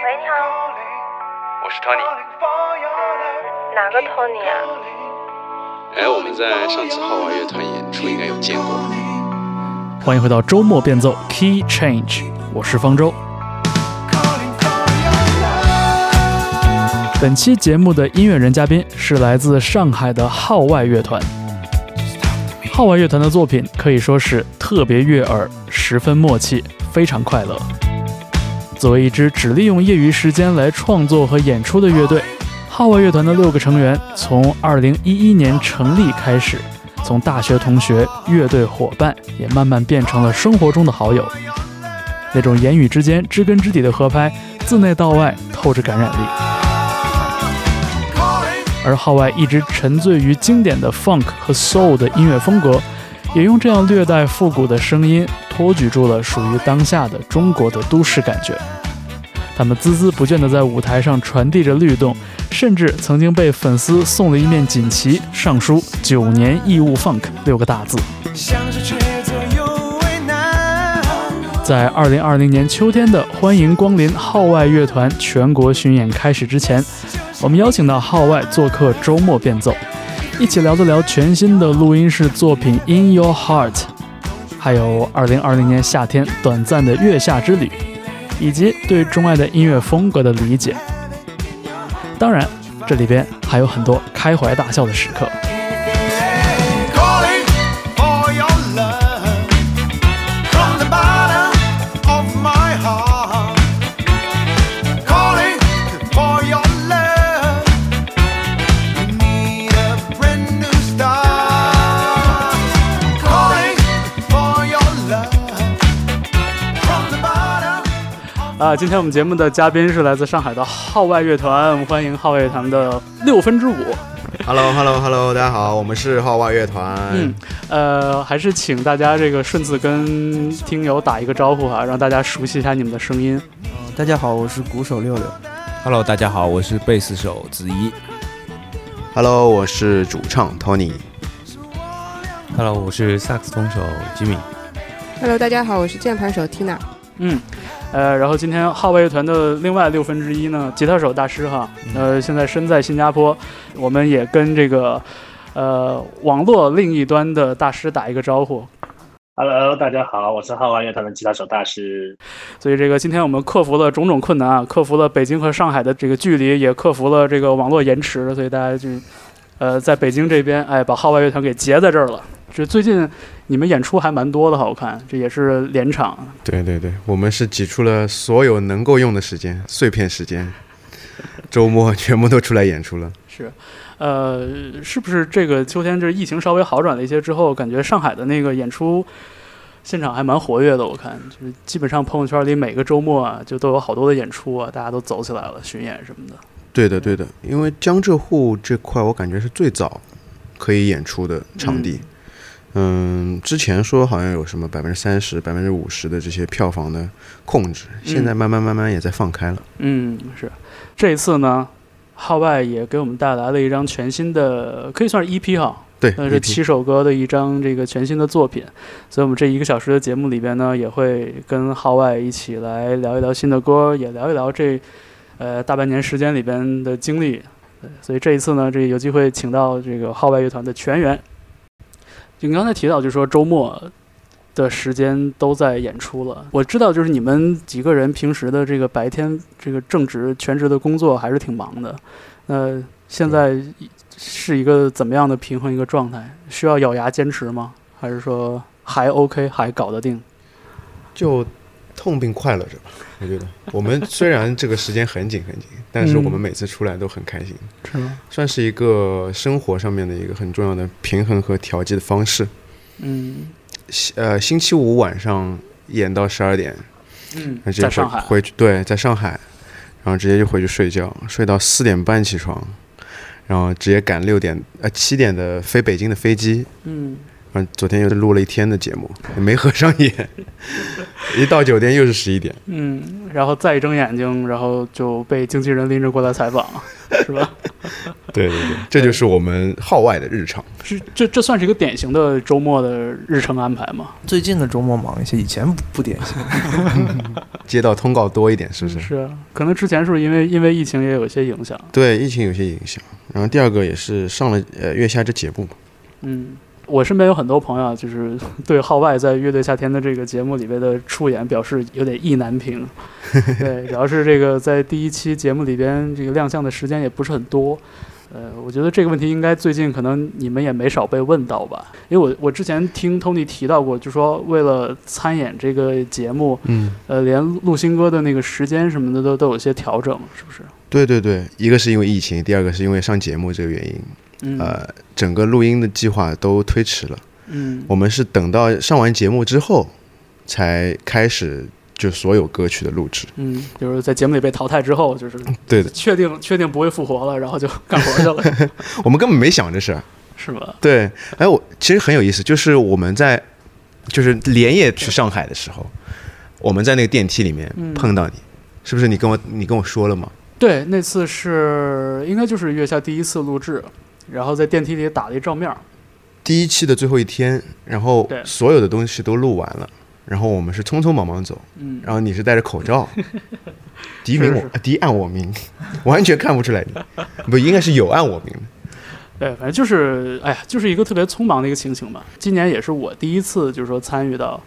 喂，你好，我是 Tony。哪个 Tony 啊？哎，我们在上次浩玩乐团演出应该有见过。欢迎回到周末变奏 Key Change，我是方舟。本期节目的音乐人嘉宾是来自上海的号外乐团。号外乐团的作品可以说是特别悦耳，十分默契，非常快乐。作为一支只利用业余时间来创作和演出的乐队，号外乐团的六个成员从2011年成立开始，从大学同学、乐队伙伴，也慢慢变成了生活中的好友。那种言语之间知根知底的合拍，自内到外透着感染力。而号外一直沉醉于经典的 funk 和 soul 的音乐风格，也用这样略带复古的声音托举住了属于当下的中国的都市感觉。他们孜孜不倦地在舞台上传递着律动，甚至曾经被粉丝送了一面锦旗，上书“九年义务 funk” 六个大字。在二零二零年秋天的欢迎光临号外乐团全国巡演开始之前，我们邀请到号外做客周末变奏，一起聊了聊全新的录音室作品《In Your Heart》，还有2020年夏天短暂的月下之旅，以及对钟爱的音乐风格的理解。当然，这里边还有很多开怀大笑的时刻。啊，今天我们节目的嘉宾是来自上海的号外乐团，我们欢迎号外乐团的六分之五。Hello，Hello，Hello，大家好，我们是号外乐团。嗯，呃，还是请大家这个顺次跟听友打一个招呼哈，让大家熟悉一下你们的声音。大家好，我是鼓手六六。Hello，大家好，我是贝斯手子怡。Hello，我是主唱 Tony。Hello，我是萨克斯风手 Jimmy。Hello，大家好，我是键盘手 Tina。嗯，呃，然后今天号外乐团的另外六分之一呢，吉他手大师哈，呃，现在身在新加坡，我们也跟这个呃网络另一端的大师打一个招呼。Hello，大家好，我是号外乐团的吉他手大师。所以这个今天我们克服了种种困难啊，克服了北京和上海的这个距离，也克服了这个网络延迟，所以大家就呃在北京这边，哎，把号外乐团给截在这儿了。这最近你们演出还蛮多的，好看，这也是连场。对对对，我们是挤出了所有能够用的时间，碎片时间，周末全部都出来演出了。是，呃，是不是这个秋天这疫情稍微好转了一些之后，感觉上海的那个演出现场还蛮活跃的？我看就是基本上朋友圈里每个周末啊，就都有好多的演出啊，大家都走起来了，巡演什么的。对的对的，因为江浙沪这块我感觉是最早可以演出的场地。嗯，之前说好像有什么百分之三十、百分之五十的这些票房的控制，现在慢慢慢慢也在放开了。嗯，是。这一次呢，号外也给我们带来了一张全新的，可以算是 EP 哈。对，那是七首歌的一张这个全新的作品，所以我们这一个小时的节目里边呢，也会跟号外一起来聊一聊新的歌，也聊一聊这呃大半年时间里边的经历。对，所以这一次呢，这有机会请到这个号外乐团的全员。就你刚才提到，就是说周末的时间都在演出了。我知道，就是你们几个人平时的这个白天这个正职全职的工作还是挺忙的。那现在是一个怎么样的平衡一个状态？需要咬牙坚持吗？还是说还 OK 还搞得定？就痛并快乐着吧。我觉得我们虽然这个时间很紧很紧，但是我们每次出来都很开心，是吗？算是一个生活上面的一个很重要的平衡和调剂的方式。嗯星呃，星期五晚上演到十二点，嗯，那直接回回去，对，在上海，然后直接就回去睡觉，睡到四点半起床，然后直接赶六点呃七点的飞北京的飞机，嗯然反正昨天又是录了一天的节目，也没合上眼，一到酒店又是十一点。嗯，然后再一睁眼睛，然后就被经纪人拎着过来采访，是吧？对对对，这就是我们号外的日常。是这这算是一个典型的周末的日程安排吗？最近的周末忙一些，以前不不典型。接到通告多一点，是不是？是啊，可能之前是不是因为因为疫情也有一些影响？对，疫情有些影响。然后第二个也是上了呃月下这节目嘛。嗯，我身边有很多朋友，就是 对号外在乐队夏天的这个节目里边的出演表示有点意难平。对，主要是这个在第一期节目里边这个亮相的时间也不是很多。呃，我觉得这个问题应该最近可能你们也没少被问到吧？因为我我之前听 Tony 提到过，就说为了参演这个节目，嗯，呃，连录新歌的那个时间什么的都都有些调整，是不是？对对对，一个是因为疫情，第二个是因为上节目这个原因，嗯呃，整个录音的计划都推迟了。嗯我们是等到上完节目之后，才开始就所有歌曲的录制。嗯，就是在节目里被淘汰之后，就是对的，确定确定不会复活了，然后就干活去了，我们根本没想这事儿。是吗？对，哎，我其实很有意思，就是我们在就是连夜去上海的时候，我们在那个电梯里面嗯碰到你，是不是？你跟我你跟我说了吗？对，那次是应该就是月下第一次录制，然后在电梯里打了一照面儿。第一期的最后一天，然后所有的东西都录完了，然后我们是匆匆忙忙走，嗯，然后你是戴着口罩，敌明我敌暗我明，完全看不出来你，不应该是有暗我明的。对，反正就是，哎呀，就是一个特别匆忙的一个情形吧。今年也是我第一次，就是说参与到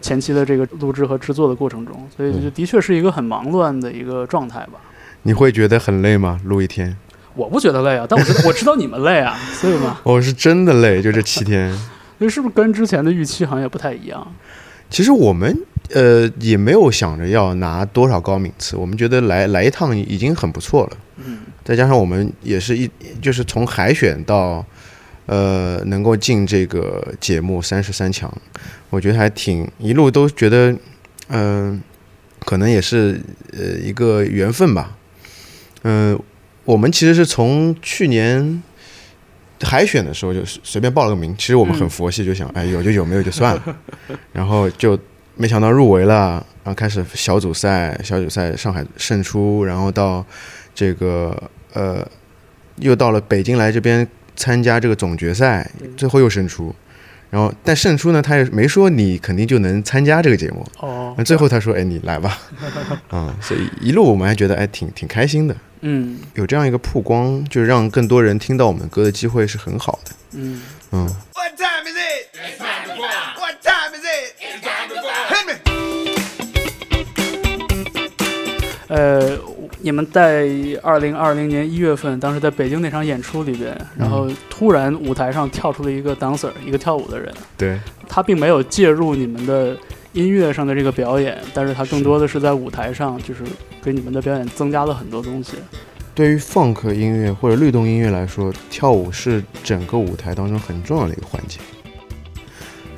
前期的这个录制和制作的过程中，所以就的确是一个很忙乱的一个状态吧。你会觉得很累吗？录一天，我不觉得累啊，但我觉得 我知道你们累啊，所以嘛，我、是真的累，就这七天。那是不是跟之前的预期好像也不太一样？其实我们呃也没有想着要拿多少高名次，我们觉得来来一趟已经很不错了。嗯再加上我们也是一就是从海选到呃能够进这个节目三十三强，我觉得还挺一路都觉得嗯、可能也是呃一个缘分吧。嗯、我们其实是从去年海选的时候就随便报了个名，其实我们很嗯。佛系，就想哎有就有，没有就算了，然后就没想到入围了，然后开始小组赛，小组赛上海胜出，然后到这个呃，又到了北京来这边参加这个总决赛，最后又胜出。然后，但胜出呢，他也没说你肯定就能参加这个节目。哦那，最后他说：“哎，你来吧。”嗯，所以一路我们还觉得哎挺挺开心的，嗯有这样一个曝光，就是让更多人听到我们歌的机会是很好的。嗯，嗯，What time is it? It's time to go. What time is it? It's time to go. Hit me. 呃，你们在二零二零年一月份，当时在北京那场演出里边，然后突然舞台上跳出了一个 dancer，一个跳舞的人，对，他并没有介入你们的音乐上的这个表演，但是他更多的是在舞台上，就是给你们的表演增加了很多东西。对于 funk 音乐或者律动音乐来说，跳舞是整个舞台当中很重要的一个环节。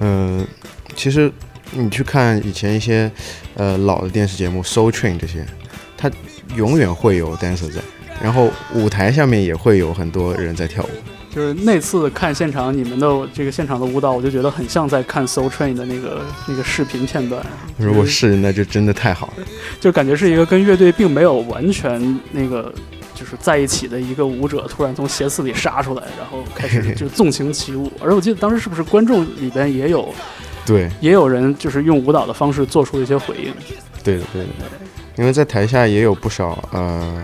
嗯、其实你去看以前一些呃老的电视节目《Soul Train》这些，它永远会有 dancer 在，然后舞台下面也会有很多人在跳舞。就是那次看现场你们的这个现场的舞蹈，我就觉得很像在看 Soul Train 的那个那个视频片段，如果是，那就真的太好了。就感觉是一个跟乐队并没有完全那个就是在一起的一个舞者，突然从斜刺里杀出来，然后开始就纵情起舞。而我记得当时是不是观众里边也有对，也有人就是用舞蹈的方式做出了一些回应。对的，对的。因为在台下也有不少呃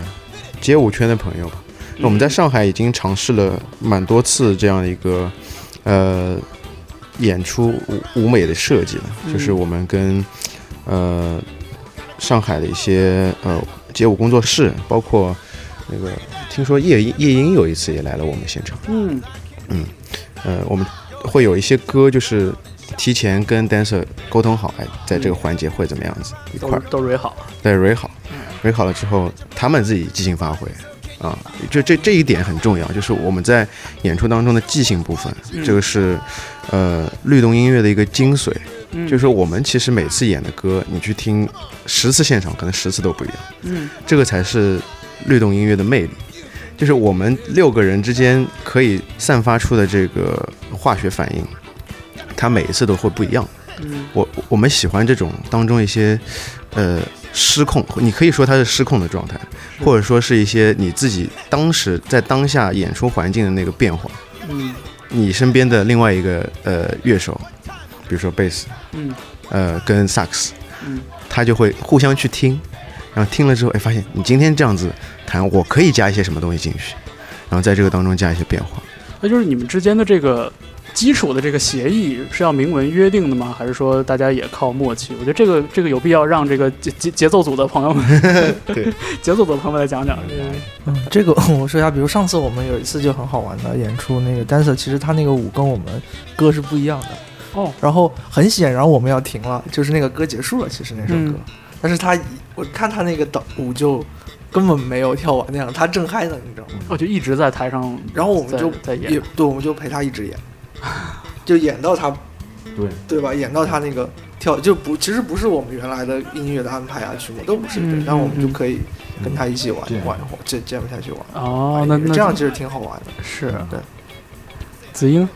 街舞圈的朋友。吧。那我们在上海已经尝试了蛮多次这样一个呃演出舞舞美的设计了，嗯。就是我们跟呃上海的一些呃街舞工作室，包括那个听说夜莺夜莺有一次也来了我们现场，嗯。嗯呃，我们会有一些歌就是提前跟 dancer 沟通好，哎，在这个环节会怎么样子一块都儿。都蕊好。对蕊好，蕊好了之后，他们自己即兴发挥，啊，就这这一点很重要，就是我们在演出当中的即兴部分，嗯。这个是呃律动音乐的一个精髓，嗯，就是我们其实每次演的歌，你去听十次现场，可能十次都不一样，嗯。这个才是律动音乐的魅力。就是我们六个人之间可以散发出的这个化学反应，它每一次都会不一样。嗯我我们喜欢这种当中一些，呃，失控，你可以说它是失控的状态，或者说是一些你自己当时在当下演出环境的那个变化。嗯你身边的另外一个呃乐手，比如说贝斯，嗯呃，跟萨克斯，嗯他就会互相去听，然后听了之后，哎，发现你今天这样子弹，我可以加一些什么东西进去，然后在这个当中加一些变化。那就是你们之间的这个基础的这个协议是要明文约定的吗？还是说大家也靠默契？我觉得这个这个有必要让这个 节节节奏组的朋友们，对节奏组的朋友们来讲讲。这个嗯，这个我说一下，比如上次我们有一次就很好玩的演出，那个 dancer 其实他那个舞跟我们歌是不一样的，哦，然后很显然我们要停了，就是那个歌结束了，其实那首歌，嗯但是他我看他那个导舞就根本没有跳完那样，他正嗨呢，你知道吗？我就一直在台上然后我们就在在演也对，我们就陪他一直演，就演到他对对吧？演到他那个跳就不，其实不是我们原来的音乐的安排啊，曲目都不是，对嗯，然后我们就嗯可以跟他一起玩这样玩一会儿，这这样下去玩。哦，那那这样其实挺好玩的。是对。子英，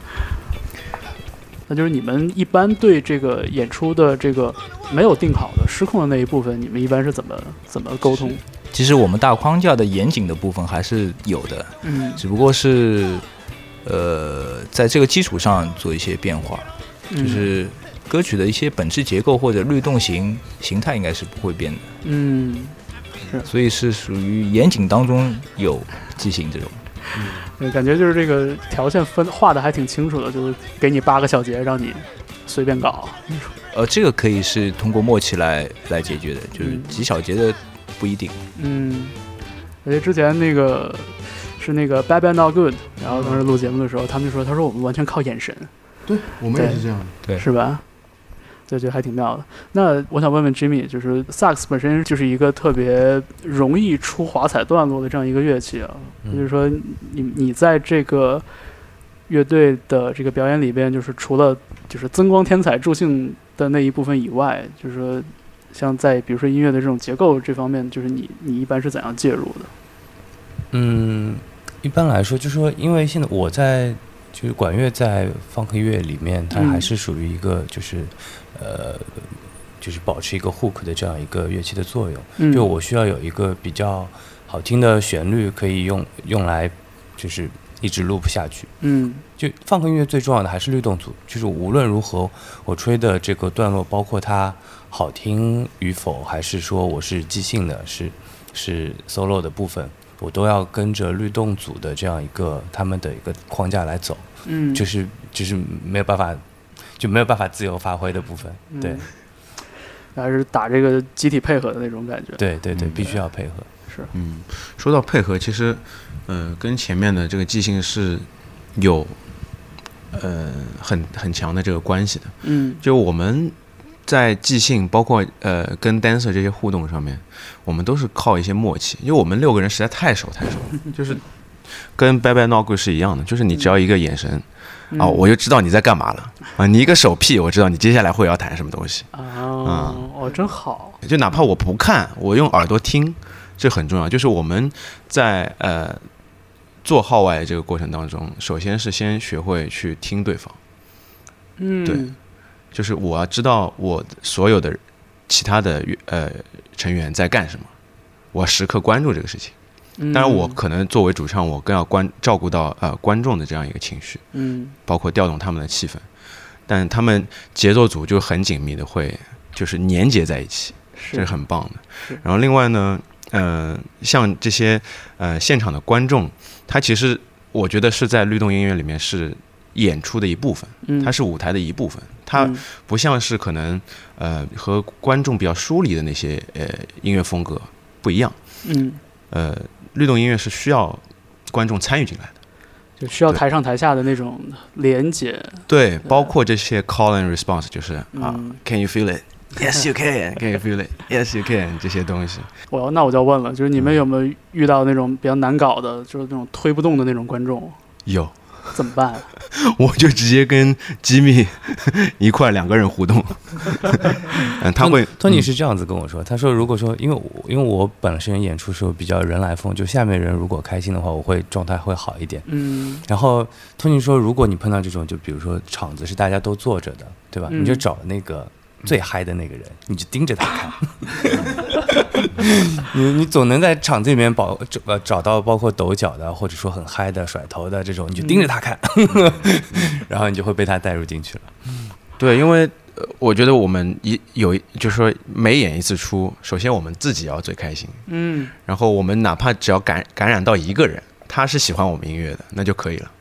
那就是你们一般对这个演出的这个没有定好的失控的那一部分，你们一般是怎么怎么沟通？其实我们大框架的严谨的部分还是有的，嗯只不过是呃在这个基础上做一些变化，嗯就是歌曲的一些本质结构或者律动型形态应该是不会变的，嗯，所以是属于严谨当中有即兴这种。嗯感觉就是这个条线分画的还挺清楚的，就是给你八个小节让你随便搞。呃，这个可以是通过默契来来解决的，就是嗯几小节的不一定。嗯，而且之前那个是那个 Bad Bad Not Good，然后当时录节目的时候，他们就说，他说我们完全靠眼神，对我们也是这样的。对是吧？对，觉得还挺妙的。那我想问问 Jimmy，就是萨克斯本身就是一个特别容易出华彩段落的这样一个乐器啊，嗯就是说你你在这个乐队的这个表演里边，就是除了就是增光添彩助兴的那一部分以外，就是说像在比如说音乐的这种结构这方面，就是你你一般是怎样介入的？嗯，一般来说，就是说，因为现在我在就是管乐在放克乐里面，它嗯还是属于一个就是、呃，就是保持一个 hook 的这样一个乐器的作用。嗯，就我需要有一个比较好听的旋律，可以用用来就是一直 loop 下去。嗯就放克音乐最重要的还是律动组，就是无论如何我吹的这个段落，包括它好听与否，还是说我是即兴的，是是 solo 的部分，我都要跟着律动组的这样一个他们的一个框架来走，嗯，就是就是没有办法就没有办法自由发挥的部分。对嗯还是打这个集体配合的那种感觉。对对对，嗯必须要配合。是，嗯，说到配合，其实，呃，跟前面的这个即兴是有，呃，很很强的这个关系的。嗯就我们在即兴，包括呃跟 dancer 这些互动上面，我们都是靠一些默契，因为我们六个人实在太熟太熟了，就是跟 Bye Bye Good 是一样的，就是你只要一个眼神嗯。啊，我就知道你在干嘛了。啊，你一个手屁，我知道你接下来会要弹什么东西。啊，哦，真好。就哪怕我不看，我用耳朵听，这很重要。就是我们在呃做号外这个过程当中，首先是先学会去听对方，嗯，对就是我要知道我所有的其他的乐呃成员在干什么，我要时刻关注这个事情。嗯，当然，我可能作为主唱，我更要关照顾到呃观众的这样一个情绪，嗯包括调动他们的气氛。但他们节奏组就很紧密的会就是粘结在一起，这是是很棒的。然后另外呢，呃，像这些呃现场的观众，他其实我觉得是在律动音乐里面是演出的一部分，嗯，它是舞台的一部分，它嗯不像是可能呃和观众比较疏离的那些呃音乐风格不一样。嗯，呃，律动音乐是需要观众参与进来的。就需要台上台下的那种连接。对，包括这些 call and response，就是啊、嗯 c a n you feel it? Yes, you can. Can you feel it? Yes, you can. 这些东西。我要那我就要问了，就是你们嗯有没有遇到那种比较难搞的，就是那种推不动的那种观众？有怎么办？我就直接跟吉米 一块两个人互动。嗯，他会托尼是这样子跟我说，他说如果说因为我因为我本身演出时候比较人来疯，就下面人如果开心的话，我会状态会好一点。嗯然后托尼说，如果你碰到这种，就比如说场子是大家都坐着的，对吧？嗯你就找那个最嗨的那个人，你就盯着他看。你你总能在场子里面保找呃找到包括抖脚的，或者说很嗨的、甩头的这种，你就盯着他看，然后你就会被他带入进去了。对，因为呃，我觉得我们一有就是说每演一次出，首先我们自己要最开心，嗯然后我们哪怕只要感感染到一个人，他是喜欢我们音乐的，那就可以了。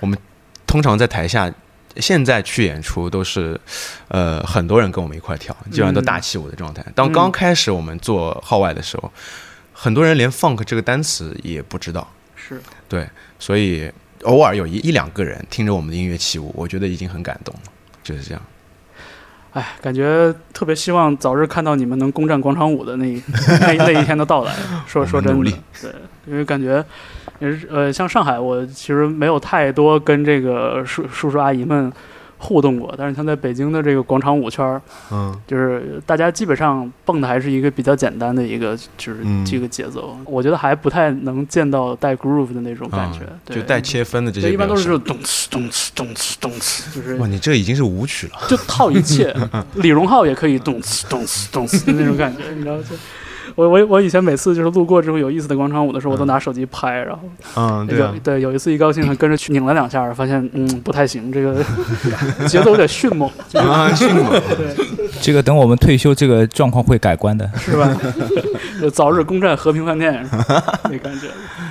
我们通常在台下，现在去演出都是，呃，很多人跟我们一块跳，基本上都大起舞的状态。当刚开始我们做号外的时候，很多人连 funk 这个单词也不知道，是对，所以偶尔有一一两个人听着我们的音乐起舞，我觉得已经很感动了，就是这样。哎，感觉特别希望早日看到你们能攻占广场舞的那一 那那一天的到来。说说真的对，因为感觉也是呃，像上海，我其实没有太多跟这个叔叔叔阿姨们互动过，但是像在北京的这个广场舞圈儿，嗯，就是大家基本上蹦的还是一个比较简单的一个，就是嗯这个节奏，我觉得还不太能见到带 groove 的那种感觉，对就带切分的这些对，一般都是表这种咚哧咚哧咚哧咚哧，就是哇，你这已经是舞曲了。就套一切，李荣浩也可以动次动次动次的那种感觉，你知道就。我我我以前每次就是路过这种有意思的广场舞的时候，我都拿手机拍，然后嗯，对啊，对有一次一高兴还跟着去拧了两下，发现嗯不太行，这个 节奏有点迅猛，啊，迅猛。对这个等我们退休，这个状况会改观的。是吧？就早日攻占和平饭店，是吧那感觉。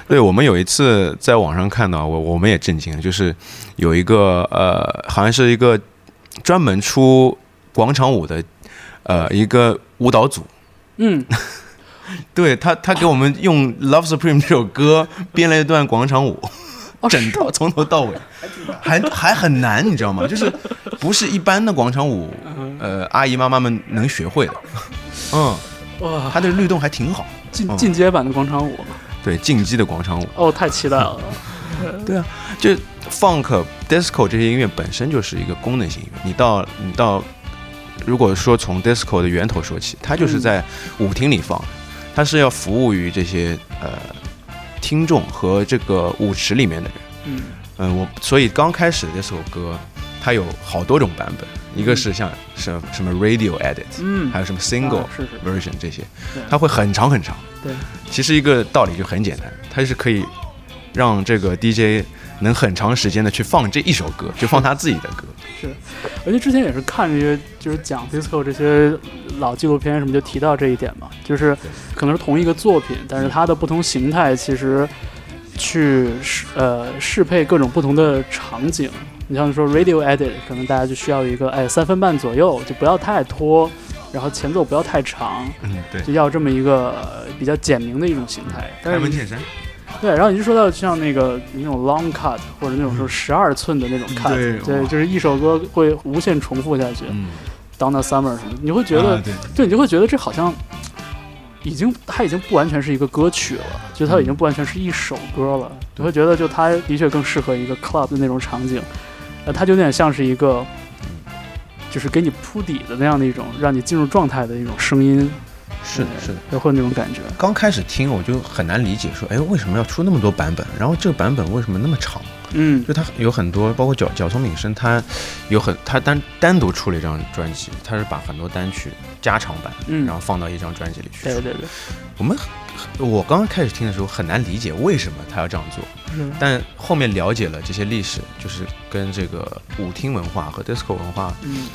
对，我们有一次在网上看到，我我们也震惊了，就是有一个呃，好像是一个专门出广场舞的呃一个舞蹈组，嗯，对他他给我们用《Love Supreme》这首歌编了一段广场舞，哦 整套从头到尾，还还很难，你知道吗？就是不是一般的广场舞，呃，阿姨妈妈们能学会的。嗯，哇，他的律动还挺好，进嗯进阶版的广场舞，对，进击的广场舞。哦，太期待了。对啊，就 funk、disco 这些音乐本身就是一个功能性音乐。你到你到，如果说从 disco 的源头说起，它就是在舞厅里放，它是要服务于这些呃听众和这个舞池里面的人。嗯。嗯，我所以刚开始的这首歌，它有好多种版本，一个是像什什么 radio edit，嗯，还有什么 single version 这些，它会很长很长。对，其实一个道理就很简单，它是可以让这个 DJ 能很长时间的去放这一首歌，就放他自己的歌。是，而且之前也是看这些就是讲 disco 这些老纪录片什么，就提到这一点嘛，就是可能是同一个作品，但是它的不同形态其实去适呃适配各种不同的场景。你像说 radio edit，可能大家就需要一个哎三分半左右，就不要太拖，然后前奏不要太长，嗯，对。就要这么一个呃比较简明的一种形态。但是你见山。对，然后你就说到像那个那种 long cut 或者那种说十二寸的那种 cut，、对哇就是一首歌会无限重复下去。嗯，Down the Summer 什么，你会觉得，啊对。对，你就会觉得这好像已经，它已经不完全是一个歌曲了，就它已经不完全是一首歌了。你会觉得，就它的确更适合一个 club 的那种场景，呃，它就有点像是一个，就是给你铺底的那样的一种，让你进入状态的一种声音，是的，是的。就会有那种感觉。刚开始听我就很难理解，说，哎，为什么要出那么多版本？然后这个版本为什么那么长？嗯，就它有很多，包括角角松敏生，他有很他单单独出了一张专辑，他是把很多单曲加长版，嗯然后放到一张专辑里去。对对对，我们我刚刚开始听的时候很难理解为什么他要这样做，嗯但后面了解了这些历史，就是跟这个舞厅文化和 disco 文化，嗯，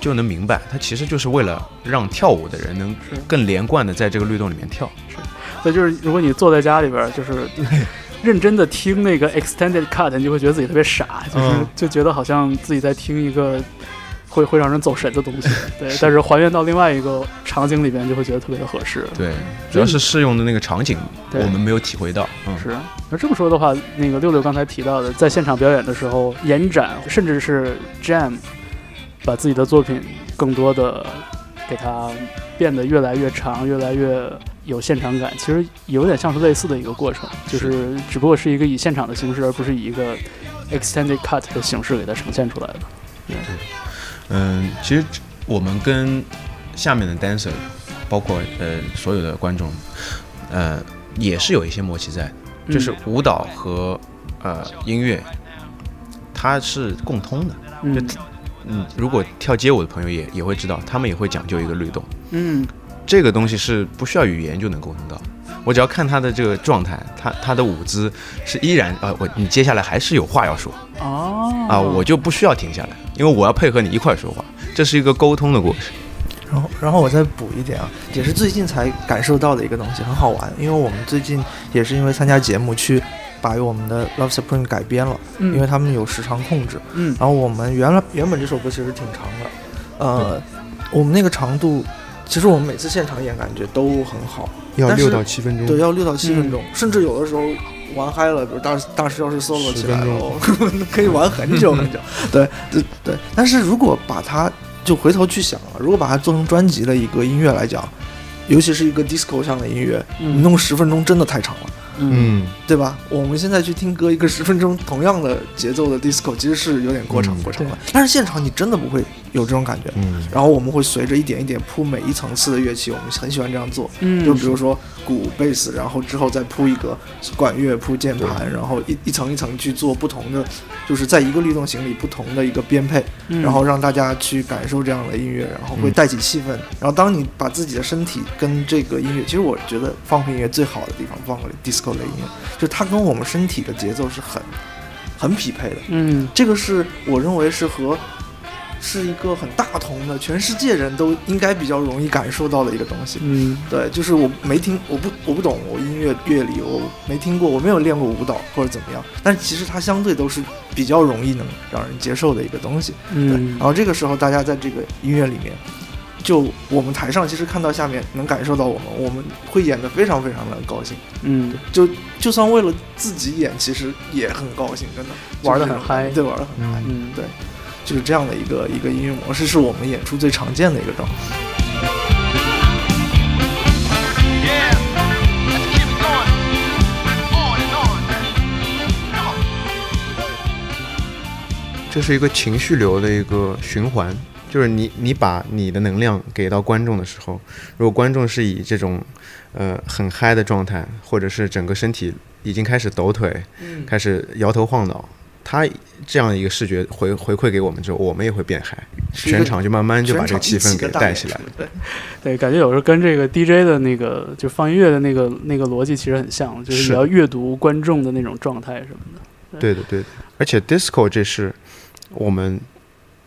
就能明白，它其实就是为了让跳舞的人能更连贯的在这个律动里面跳。是所以就是如果你坐在家里边儿，就是 认真的听那个 extended cut，你就会觉得自己特别傻，就是嗯就觉得好像自己在听一个会会让人走神的东西。对，但是还原到另外一个场景里边，就会觉得特别的合适。对，主要是适用的那个场景，我们没有体会到。嗯，是，那这么说的话，那个六六刚才提到的，在现场表演的时候延展，甚至是 jam，把自己的作品更多的给它变得越来越长，越来越有现场感。其实有点像是类似的一个过程，就是只不过是一个以现场的形式，而不是以一个 extended cut 的形式给它呈现出来的。对嗯，其实我们跟下面的 dancer，包括呃所有的观众，呃也是有一些默契在就是舞蹈和呃音乐，它是共通的。嗯嗯，如果跳街舞的朋友也也会知道，他们也会讲究一个律动，嗯这个东西是不需要语言就能沟通到。我只要看他的这个状态，他他的舞姿是依然啊、我你接下来还是有话要说哦啊、我就不需要停下来，因为我要配合你一块儿说话，这是一个沟通的过程。然后，然后我再补一点啊，也是最近才感受到的一个东西，很好玩。因为我们最近也是因为参加节目去把我们的《Love Supreme》改编了，嗯。因为他们有时长控制。嗯。然后我们原来原本这首歌其实挺长的，呃，我们那个长度，其实我们每次现场演感觉都很好，但是要六到七分钟。对，要六到七分嗯。钟，甚至有的时候玩嗨了，比如大大师要是 solo 起来10分了，可以玩很久很久。对对对，但是如果把它就回头去想了，如果把它做成专辑的一个音乐来讲，尤其是一个 disco 上的音乐，嗯。你弄十分钟真的太长了。嗯嗯，对吧？我们现在去听歌，一个十分钟同样的节奏的 disco，其实是有点过长嗯过长了。但是现场你真的不会有这种感觉。嗯然后我们会随着一点一点铺每一层次的乐器，我们很喜欢这样做。嗯就比如说鼓、贝斯，然后之后再铺一个管乐、铺键盘，然后一一层一层去做不同的，就是在一个律动型里不同的一个编配，嗯然后让大家去感受这样的音乐，然后会带起气氛。然后当你把自己的身体跟这个音乐，其实我觉得放音乐最好的地方放个 disco 类音乐，就是它跟我们身体的节奏是很很匹配的。嗯这个是我认为是和是一个很大同的，全世界人都应该比较容易感受到的一个东西。嗯对，就是我没听，我不我不懂我音乐乐理，我没听过，我没有练过舞蹈或者怎么样，但其实它相对都是比较容易能让人接受的一个东西。对，嗯然后这个时候大家在这个音乐里面，就我们台上其实看到下面能感受到我们，我们会演得非常非常的高兴。嗯。就就算为了自己演，其实也很高兴，真的。玩得很嗨。对，玩得很嗨，嗯。对，就是这样的一个一个音乐模式，是我们演出最常见的一个状态。这是一个情绪流的一个循环，就是你你把你的能量给到观众的时候，如果观众是以这种呃很嗨的状态，或者是整个身体已经开始抖腿，嗯开始摇头晃脑，他这样一个视觉回回馈给我们之后，我们也会变嗨，全场就慢慢就把这个气氛给带起来了。对，对，感觉有时候跟这个 DJ 的那个就放音乐的那个那个逻辑其实很像，就是是你要阅读观众的那种状态什么的。对的，对的。而且 disco 这是我们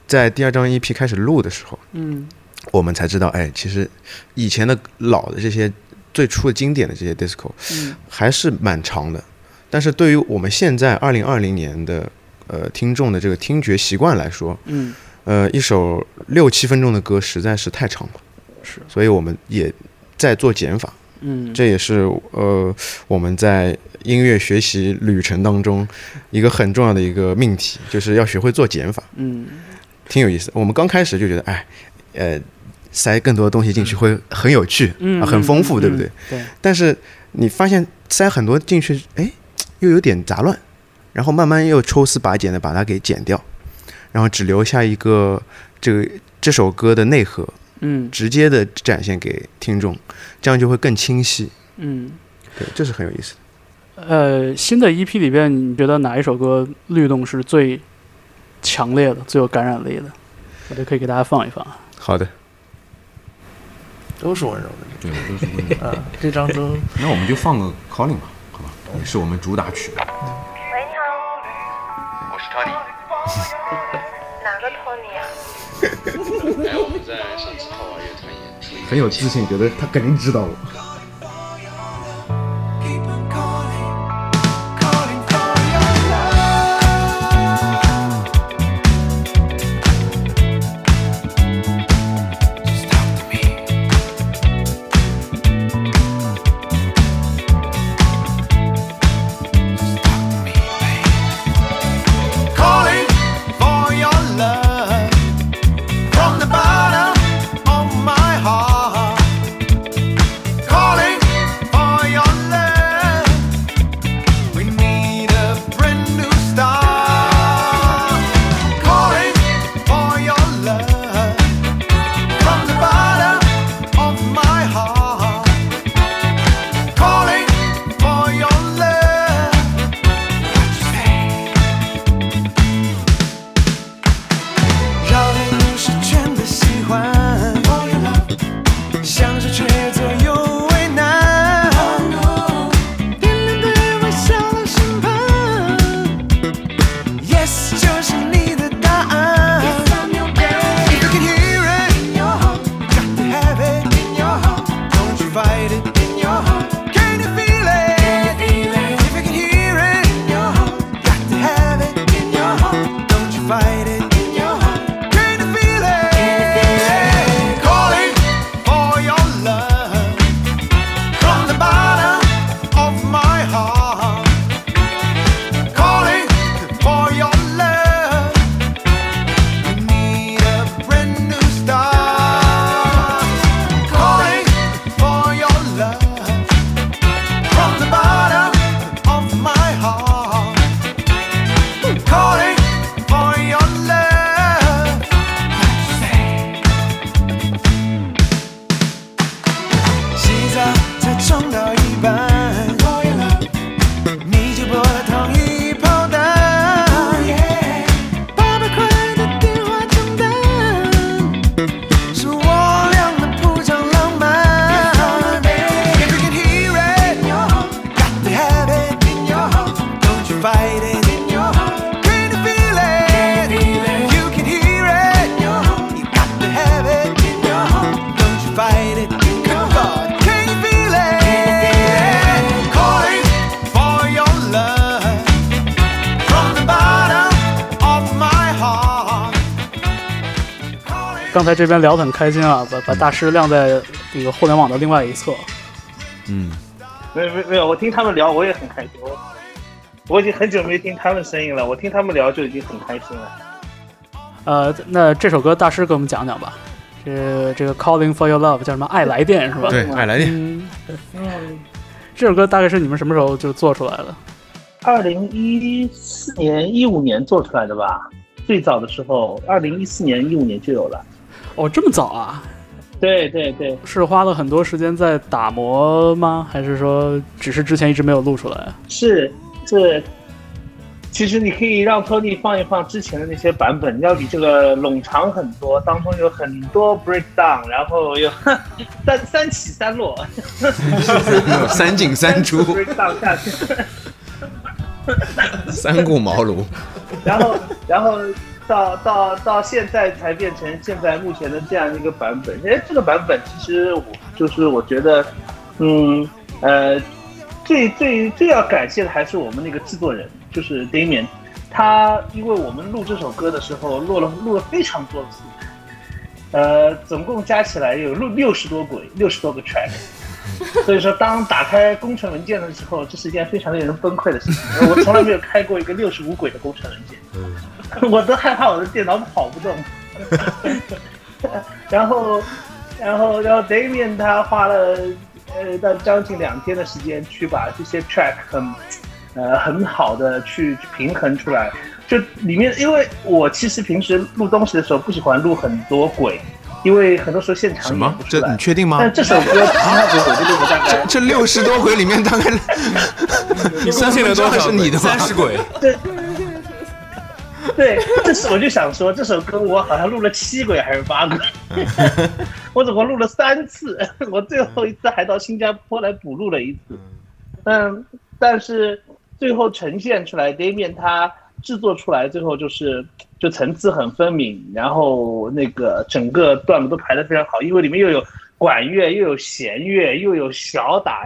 在第二张 EP 开始录的时候，嗯。我们才知道，哎，其实以前的老的这些最初的经典的这些 disco，嗯。还是蛮长的。但是对于我们现在二零二零年的呃听众的这个听觉习惯来说，嗯。呃，一首六七分钟的歌实在是太长了，是，所以我们也在做减法。嗯。这也是呃我们在音乐学习旅程当中一个很重要的一个命题，就是要学会做减法，嗯挺有意思。我们刚开始就觉得，哎，呃，塞更多的东西进去会很有趣，嗯啊，很丰富，嗯对不对？对但是你发现塞很多进去，哎，又有点杂乱，然后慢慢又抽丝拔茧的把它给剪掉，然后只留下一个这个这首歌的内核，嗯直接的展现给听众，这样就会更清晰。嗯。对，这是很有意思的。呃，新的 EP 里边，你觉得哪一首歌律动是最强烈的、最有感染力的？我就可以给大家放一放。好的，都是温柔的。对，都是温柔啊，这张都。那我们就放个 Calling 吧，好吧，也是我们主打曲。喂，你好，我是 Tony。哪个 Tony 啊？哎，我们在上次浩娃乐团演出，很有自信，觉得他肯定知道我。刚才这边聊得很开心啊，把把大师晾在这个互联网的另外一侧。嗯，没有没有没有，我听他们聊我也很开心，我我已经很久没听他们声音了，我听他们聊就已经很开心了。呃，那这首歌大师给我们讲讲吧。这这个 Calling for Your Love 叫什么？爱来电是吧？对，爱来电。嗯，嗯，这首歌大概是你们什么时候就做出来的？二零一四年、一五年做出来的吧？最早的时候，二零一四年、一五年就有了。哦，这么早啊？对对对，是花了很多时间在打磨吗？还是说只是之前一直没有录出来？是是。其实你可以让托尼放一放之前的那些版本，要比这个冗长很多，当中有很多 breakdown，然后有 三三起三落，三进三出，breakdown 下去，三顾茅庐，然后然后到到到现在才变成现在目前的这样一个版本。哎，这个版本其实我就是我觉得，嗯呃，最最最要感谢的还是我们那个制作人。就是 Damian，他因为我们录这首歌的时候录了录了非常多次，呃，总共加起来有录六十多轨，六十多个 track，所以说当打开工程文件的时候，这是一件非常令人崩溃的事情。我从来没有开过一个六十五轨的工程文件，我都害怕我的电脑跑不动。然后，然后，然后 Damian 他花了呃到将近两天的时间去把这些 track 很。呃，很好的去平衡出来，就里面，因为我其实平时录东西的时候不喜欢录很多鬼，因为很多时候现场什么？这你确定吗？但这首歌其他轨我就录了大概这六十多轨里面大概 你相信了多少是你的三十鬼？对，对，这是我就想说，这首歌我好像录了七轨还是八轨，我总共录了三次，我最后一次还到新加坡来补录了一次，嗯，但是。最后呈现出来，Damian 他制作出来，最后就是就层次很分明，然后那个整个段落都排得非常好，因为里面又有管乐，又有弦乐，又有小打，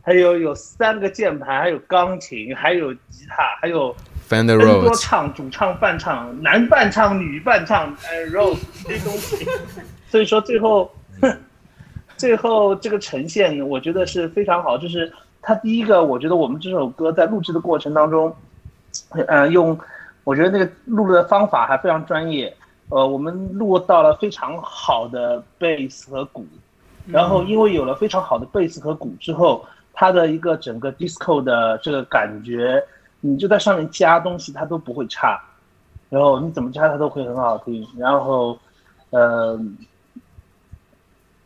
还有有三个键盘，还有钢琴，还有吉他，还有分多唱，主唱、伴唱，男伴唱、女伴唱，呃，Rose 这些东西，所以说最后 最后这个呈现，我觉得是非常好，就是。他第一个，我觉得我们这首歌在录制的过程当中，呃，用，我觉得那个录的方法还非常专业，呃，我们录到了非常好的贝斯和鼓，然后因为有了非常好的贝斯和鼓之后，它的一个整个 disco 的这个感觉，你就在上面加东西它都不会差，然后你怎么加它都会很好听，然后，呃。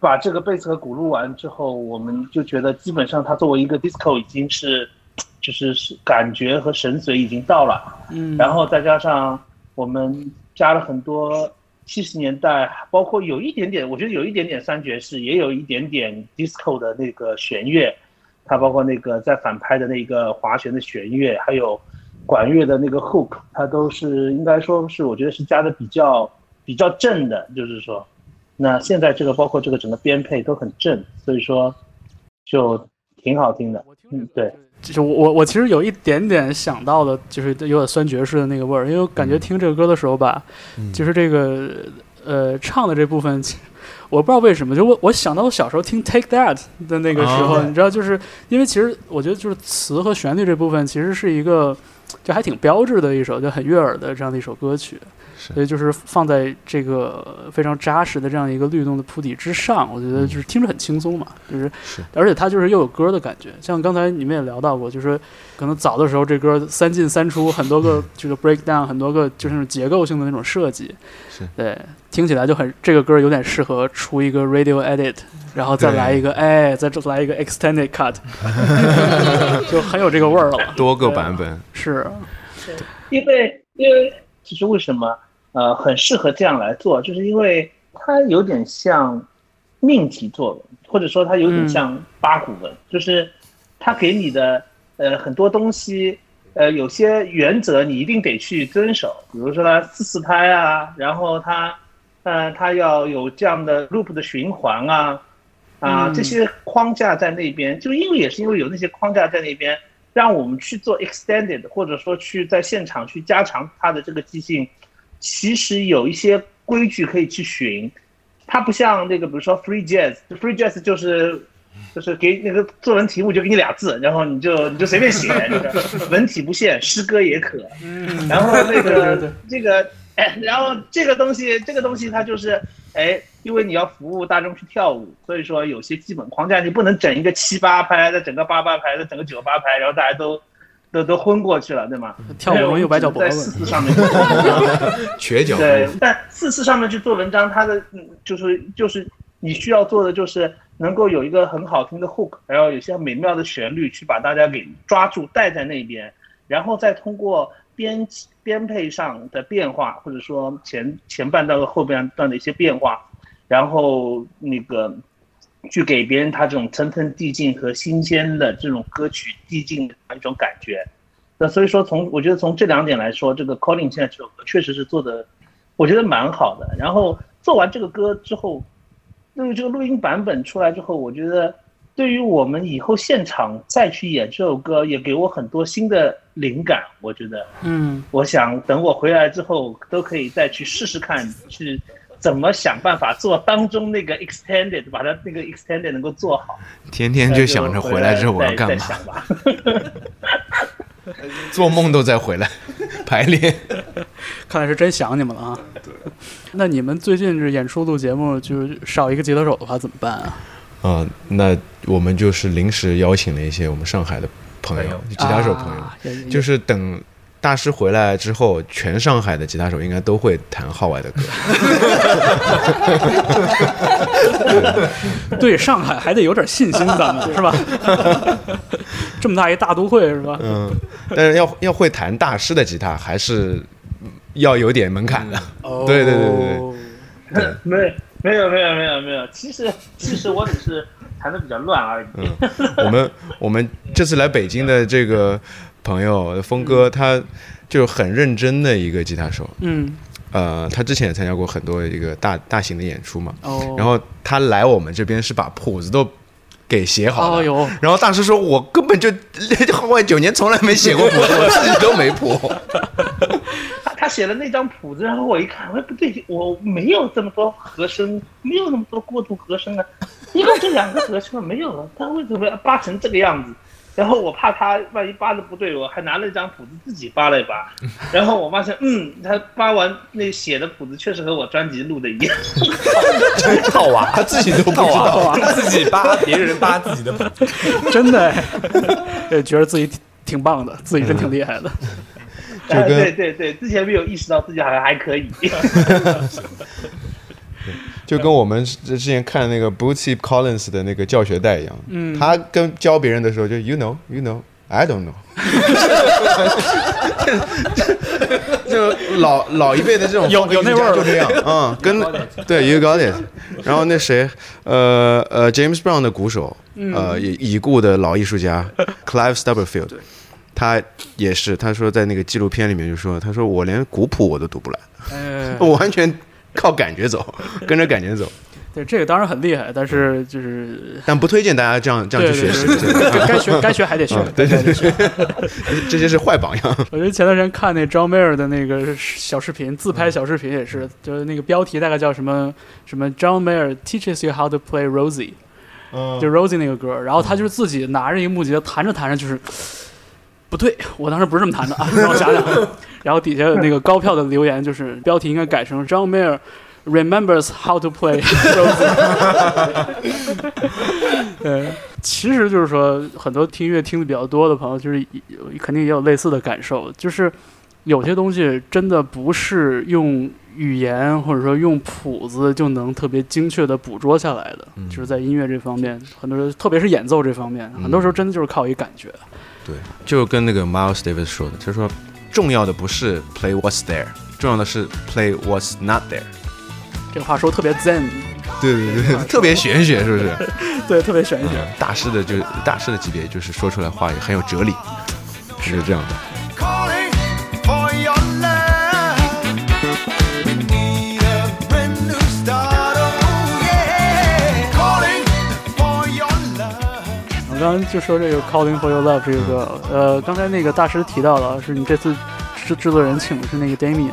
把这个贝斯和鼓录完之后，我们就觉得基本上它作为一个 disco 已经是，就是是感觉和神髓已经到了。嗯，然后再加上我们加了很多七十年代，包括有一点点，我觉得有一点点三爵士，也有一点点 disco 的那个弦乐，它包括那个在反拍的那个滑弦的弦乐，还有管乐的那个 hook，它都是应该说是我觉得是加的比较比较正的，就是说。那现在这个包括这个整个编配都很正，所以说就挺好听的。嗯，对，就是我我我其实有一点点想到的，就是有点酸爵士的那个味儿，因为我感觉听这个歌的时候吧，就是这个呃唱的这部分，我不知道为什么，就我我想到我小时候听 Take That 的那个时候，你知道，就是因为其实我觉得就是词和旋律这部分其实是一个就还挺标志的一首就很悦耳的这样的一首歌曲。所以就是放在这个非常扎实的这样一个律动的铺底之上，我觉得就是听着很轻松嘛，就是，而且它就是又有歌的感觉。像刚才你们也聊到过，就是可能早的时候这歌三进三出，很多个 这个 breakdown，很多个就是那种结构性的那种设计，对，听起来就很这个歌有点适合出一个 radio edit，然后再来一个哎，再来一个 extended cut，就很有这个味儿了。多个版本。是，因为因为其实为什么？呃，很适合这样来做，就是因为它有点像命题作文，或者说它有点像八股文，就是它给你的呃很多东西，呃有些原则你一定得去遵守，比如说它四四拍啊，然后它呃它要有这样的 loop 的循环啊，啊这些框架在那边，就因为也是因为有那些框架在那边，让我们去做 extended，或者说去在现场去加强它的这个即兴。其实有一些规矩可以去寻，它不像那个比如说 free jazz，free jazz 就是就是给那个作文题目就给你俩字，然后你就你就随便写，这个文体不限，诗歌也可。然后那个这个哎，然后这个东西这个东西它就是哎，因为你要服务大众去跳舞，所以说有些基本框架你不能整一个七八拍，再整个八八拍，再整个九八拍，然后大家都。都都昏过去了，对吗？跳舞容易崴脚脖在四四上面去 瘸脚对，但四四上面去做文章，它的嗯就是就是你需要做的就是能够有一个很好听的 hook，然后有些美妙的旋律去把大家给抓住带在那边，然后再通过编编配上的变化，或者说前前半段和后半段的一些变化，然后那个去给别人他这种层层递进和新鲜的这种歌曲递进的一种感觉。那所以说从我觉得从这两点来说，这个 Calling 现在这首歌确实是做的，我觉得蛮好的。然后做完这个歌之后，对于这个录音版本出来之后，我觉得对于我们以后现场再去演这首歌，也给我很多新的灵感。我觉得，嗯，我想等我回来之后，都可以再去试试看，去怎么想办法做当中那个 extended，把它那个 extended 能够做好。天天就想着回来之后我要干嘛。做梦都在回来 排练。看来是真想你们了啊。对那你们最近这演出录节目，就是少一个吉他手的话怎么办啊？啊、那我们就是临时邀请了一些我们上海的朋友，吉他手朋友，就是等大师回来之后，全上海的吉他手应该都会弹号外的歌。对上海还得有点信心，咱们是吧？这么大一大都会是吧？嗯，但是要要会弹大师的吉他，还是要有点门槛的。哦对对对对对。没没有没有没有没有，其实其实我只是弹的比较乱而已。嗯，我们我们这次来北京的这个朋友峰哥，他就是很认真的一个吉他手。嗯，呃，他之前也参加过很多一个大大型的演出嘛。哦然后他来我们这边是把谱子都给写好了。哦哟然后大师说：“我根本就 号外九年从来没写过谱子，我自己都没谱。他 他写了那张谱子，然后我一看，哎不对，我没有这么多和声，没有那么多过渡和声啊，一共就两个和声没有了，他为什么要扒成这个样子？然后我怕他万一扒的不对，我还拿了一张谱子自己扒了一扒，然后我发现，嗯，他扒完那写的谱子确实和我专辑录的一样，真套娃，他自己都不知套道啊，自己扒别人扒自己的谱。真的哎，也觉得自己挺挺棒的，自己真挺厉害的。就跟对对对，之前没有意识到自己好像还可以。就跟我们之前看那个 Bootsy Collins 的那个教学带一样，嗯。他跟教别人的时候就 You know, you know, I don't know，就老老一辈的这种有有那味儿。就这样，嗯，跟对 You got it。然后那谁，呃呃，James Brown 的鼓手，嗯。呃，已已故的老艺术家 Clive Stubblefield，他也是，他说在那个纪录片里面就说，他说我连古谱我都读不来，哎，我完全靠感觉走，跟着感觉走。对这个当然很厉害，但是就是但不推荐大家这样这样去学习对对对对该学该学还得学嗯对对对，这些是坏榜样。我觉得前段时间看那 John Mayer 的那个小视频，自拍小视频也是，就是那个标题大概叫什么什么 John Mayer teaches you how to play Rosie，、嗯就 Rosie 那个歌，然后他就是自己拿着一个木吉他弹着弹着就是。不对，我当时不是这么弹的啊！让我想想。然后底下那个高票的留言就是标题应该改成 John Mayer remembers how to play。对，其实就是说，很多听音乐听的比较多的朋友，就是有肯定也有类似的感受，就是有些东西真的不是用语言或者说用谱子就能特别精确的捕捉下来的，就是在音乐这方面，很多时候特别是演奏这方面，很多时候真的就是靠一感觉。对，就跟那个 Miles Davis 说的，他说重要的不是 play what's there，重要的是 play what's not there。这个话说特别 zen，对对对，特别玄学，是不是？对，特别玄学。大师的就大师的级别，就是说出来话也很有哲理，是这样的。我刚刚就说这个《Calling for Your Love》这个歌，呃，刚才那个大师提到了，是你这次制制作人请的是那个 Damian，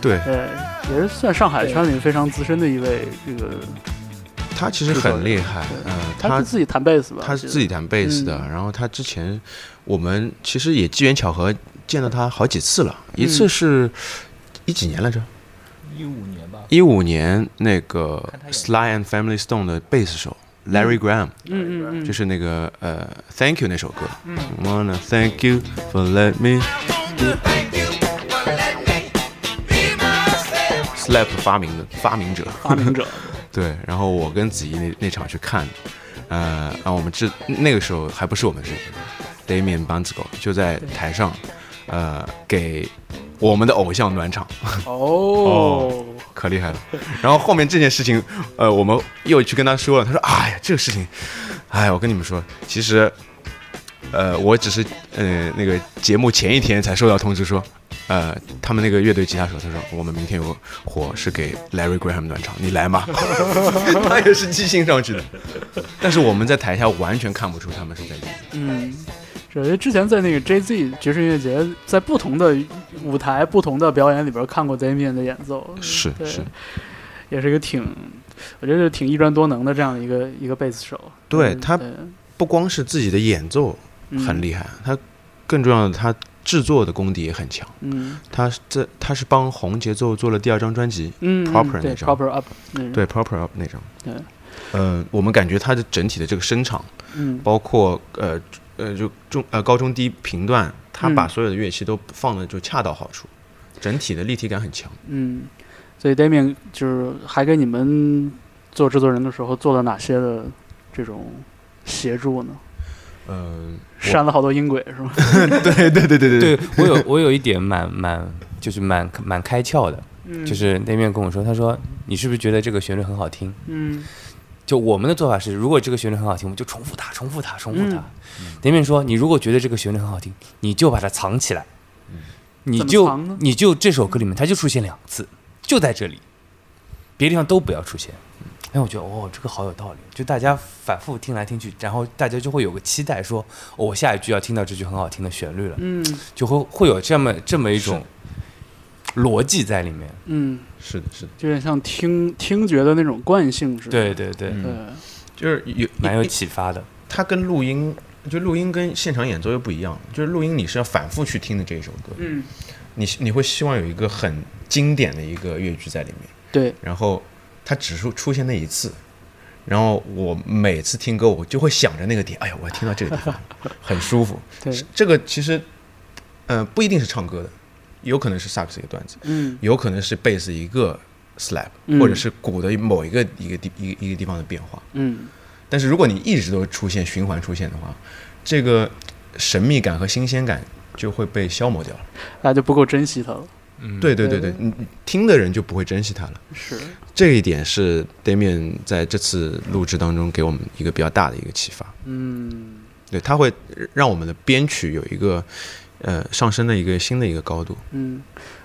对对，也是算上海圈里非常资深的一位这个。他其实很厉害，嗯，他是自己弹贝斯吧？他是自己弹贝斯的。然后他之前我们其实也机缘巧合见到他好几次了，一次是一几年来着？一五年吧。一五年那个 Sly and Family Stone 的贝斯手 Larry Graham，嗯嗯嗯，就是那个呃 Thank You 那首歌，Wanna Thank You for Let Me。Slap 发明的发明者，发明者。对，然后我跟子怡那那场去看，呃，然后我们这那个时候还不是我们是 Damian Banzgo 就在台上，呃，给我们的偶像暖场。哦，可厉害了。然后后面这件事情，呃，我们又去跟他说了，他说：“哎呀，这个事情，哎，我跟你们说，其实，呃，我只是，呃，那个节目前一天才收到通知说。”呃，他们那个乐队吉他手他说，我们明天有个活是给 Larry Graham 暖场，你来吗？他也是即兴上去的，但是我们在台下完全看不出他们是在演。嗯，是因为之前在那个 Jay Z 爵士音乐节，在不同的舞台、不同的表演里边看过 Damian 的演奏，是是，也是一个挺，我觉得挺一专多能的这样的一个一个贝斯手。对他不光是自己的演奏很厉害，他更重要的他。制作的功底也很强，嗯，他这他是帮红节奏做了第二张专辑，嗯，Proper 那张，Proper Up，对，Proper Up 那张，对，嗯，我们感觉他的整体的这个声场，嗯，包括呃呃就中呃高中低频段，他把所有的乐器都放的就恰到好处，整体的立体感很强，嗯，所以 Damian 就是还给你们做制作人的时候做了哪些的这种协助呢？嗯，删了好多音轨是吗？对对对对对，我有我有一点蛮蛮就是蛮蛮开窍的，就是那边跟我说，他说你是不是觉得这个旋律很好听？嗯，就我们的做法是，如果这个旋律很好听，我们就重复它，重复它，重复它。那边说，你如果觉得这个旋律很好听，你就把它藏起来，你就你就这首歌里面它就出现两次，就在这里，别的地方都不要出现。哎，我觉得哦，这个好有道理。就大家反复听来听去，然后大家就会有个期待，说我下一句要听到这句很好听的旋律了。嗯，就会会有这么这么一种逻辑在里面。嗯，是的，是的，有点像听听觉的那种惯性似的。对对对，就是有蛮有启发的。它跟录音，就录音跟现场演奏又不一样。就是录音你是要反复去听的这一首歌。嗯，你你会希望有一个很经典的一个乐句在里面。对，然后。它只是出现那一次，然后我每次听歌，我就会想着那个点。哎呀，我要听到这个地方，很舒服。对，这个其实，呃，不一定是唱歌的，有可能是萨克斯一个段子，嗯，有可能是贝斯一个 slap，或者是鼓的某一个一个地一个一个地方的变化，嗯。但是如果你一直都出现循环出现的话，这个神秘感和新鲜感就会被消磨掉了，大家就不够珍惜它了。嗯对对对对，你听的人就不会珍惜它了。是这一点是 Damian 在这次录制当中给我们一个比较大的一个启发。嗯，对，他会让我们的编曲有一个呃上升的一个新的一个高度。嗯，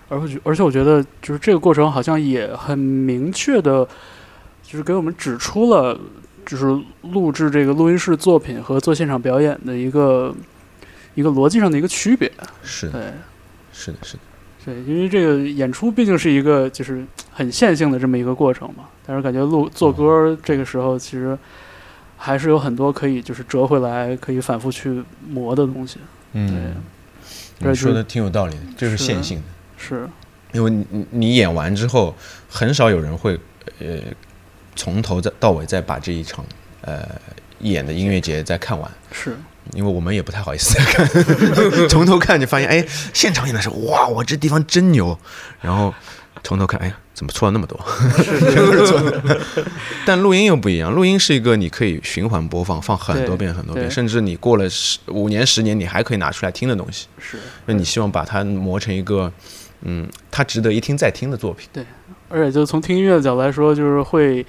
而且而且我觉得就是这个过程好像也很明确的，就是给我们指出了就是录制这个录音室作品和做现场表演的一个一个逻辑上的一个区别。是对，是的，是的。对，因为这个演出毕竟是一个就是很线性的这么一个过程嘛，但是感觉录做歌这个时候其实还是有很多可以就是折回来，可以反复去磨的东西。嗯，你说的挺有道理的，就是线性的。是，因为你你演完之后，很少有人会呃从头再到尾再把这一场呃演的音乐节再看完。是。因为我们也不太好意思看，从头看就发现，哎，现场演的时候，哇，我这地方真牛。然后从头看，哎呀，怎么错了那么多？是错。但录音又不一样，录音是一个你可以循环播放，放很多遍很多遍，甚至你过了十五年、十年，你还可以拿出来听的东西。是。那你希望把它磨成一个，嗯，它值得一听再听的作品。对。而且就从听音乐的角度来说，就是会。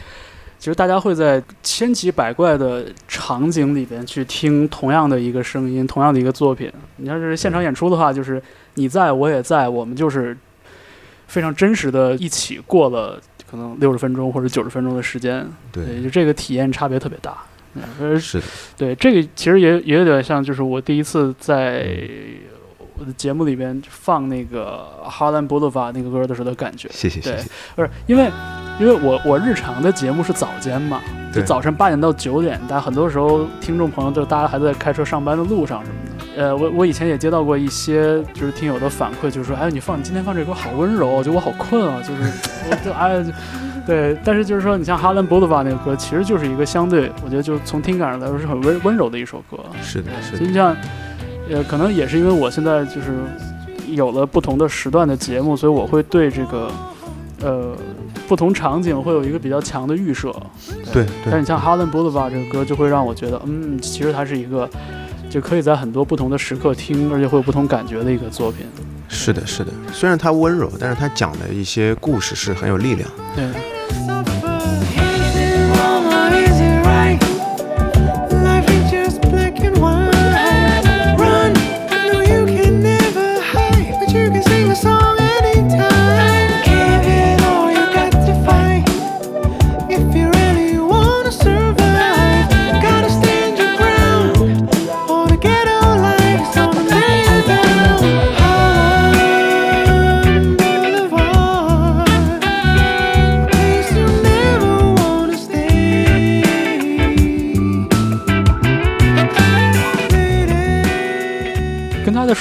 其实大家会在千奇百怪的场景里边去听同样的一个声音，同样的一个作品。你要是现场演出的话，就是你在我也在，我们就是非常真实的一起过了可能六十分钟或者九十分钟的时间。对，就这个体验差别特别大。是的。对，这个其实也也有点像，就是我第一次在我的节目里边放那个《Harlem Boulevard》那个歌的时候的感觉。谢谢谢谢，不是因为，因为我我日常的节目是早间嘛，就早晨八点到九点，但很多时候听众朋友就大家还在开车上班的路上什么的。呃，我我以前也接到过一些就是听友的反馈，就是说，哎，你放你今天放这歌好温柔，就我好困啊，就是 我就哎就。对，但是就是说，你像《Harlem Boulevard》那个歌，其实就是一个相对，我觉得就从听感上来说是很温温柔的一首歌。是的是的所以像，呃，可能也是因为我现在就是有了不同的时段的节目，所以我会对这个呃不同场景会有一个比较强的预设。对对但你像《Harlem Boulevard》这个歌，就会让我觉得，嗯，其实它是一个就可以在很多不同的时刻听，而且会有不同感觉的一个作品。是的是的。虽然它温柔，但是它讲的一些故事是很有力量。对。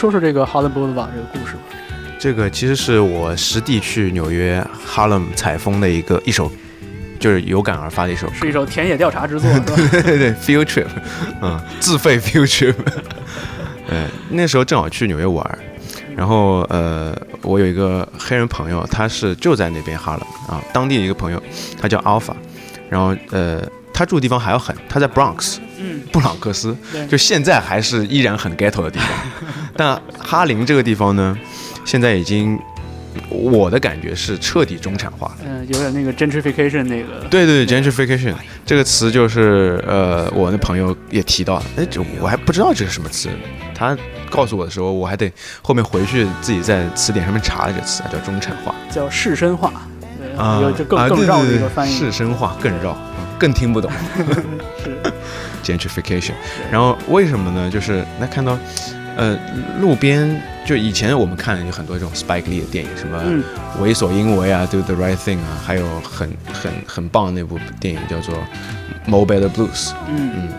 说说这个《Harlem Boulevard》这个故事吧。这个其实是我实地去纽约 Harlem 采风的一个一首，就是有感而发的一首歌。是一首田野调查之作，对对对，field trip，嗯，自费 field trip。呃，那时候正好去纽约玩儿，然后呃，我有一个黑人朋友，他是就在那边哈勒啊，当地的一个朋友，他叫 Alpha，然后呃，他住的地方还要狠，他在 Bronx，嗯，布朗克斯，就现在还是依然很 ghetto 的地方，但哈林这个地方呢，现在已经我的感觉是彻底中产化了。嗯、有点那个 gentrification 那个。对对对，gentrification 这个词就是呃，我的朋友也提到了，哎，这我还不知道这是什么词，他告诉我的时候，我还得后面回去自己在词典上面查了这个词，叫中产化叫士绅化，对，啊有就更、啊更绕的一个翻译。士绅化更绕，嗯更听不懂。是 gentrification，然后为什么呢？就是那看到，呃，路边就以前我们看有很多这种 Spike Lee 的电影，什么嗯《为所应为》啊，《Do the Right Thing》啊，还有很很很棒的那部电影叫做《Mo Better Blues》。嗯嗯，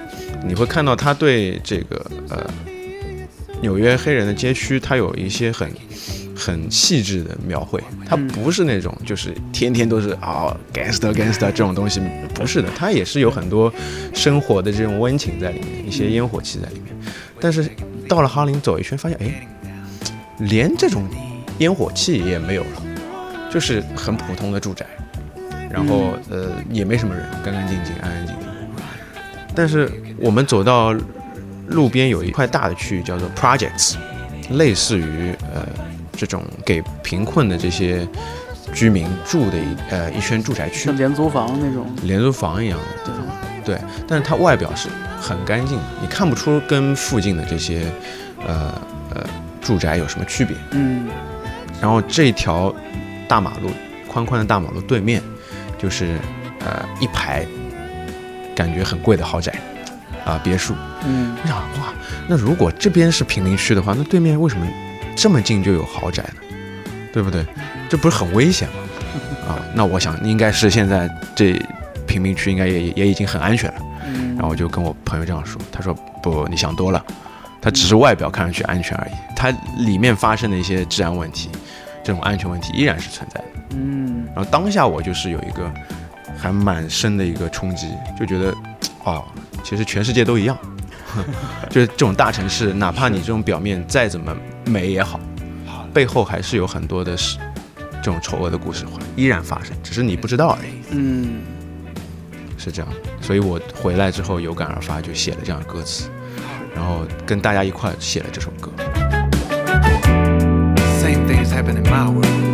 你会看到他对这个呃纽约黑人的街区，他有一些很很细致的描绘，它嗯不是那种就是天天都是啊 gangster gangster 这种东西，不是的，它也是有很多生活的这种温情在里面，一些烟火气在里面。但是到了哈林走一圈，发现哎，连这种烟火气也没有了，就是很普通的住宅，然后呃也没什么人，干干净净，安安静静。但是我们走到路边有一块大的区域叫做 projects，类似于呃这种给贫困的这些居民住的一呃一圈住宅区像，廉租房那种。廉租房一样的地方。对，但是它外表是很干净的，你看不出跟附近的这些呃呃住宅有什么区别。嗯然后这条大马路，宽宽的大马路对面，就是呃一排感觉很贵的豪宅啊、别墅。嗯我想哇，那如果这边是贫民区的话，那对面为什么这么近就有豪宅呢？对不对？这不是很危险吗？啊，那我想应该是现在这贫民区应该也也已经很安全了。嗯然后我就跟我朋友这样说，他说不，你想多了，它只是外表看上去安全而已，它里面发生的一些治安问题，这种安全问题依然是存在的。嗯然后当下我就是有一个还蛮深的一个冲击，就觉得哦，其实全世界都一样，就是这种大城市，哪怕你这种表面再怎么美也好，背后还是有很多的是这种丑恶的故事依然发生，只是你不知道而已。嗯是这样，所以我回来之后有感而发，就写了这样的歌词，然后跟大家一块写了这首歌。Same things happen in my world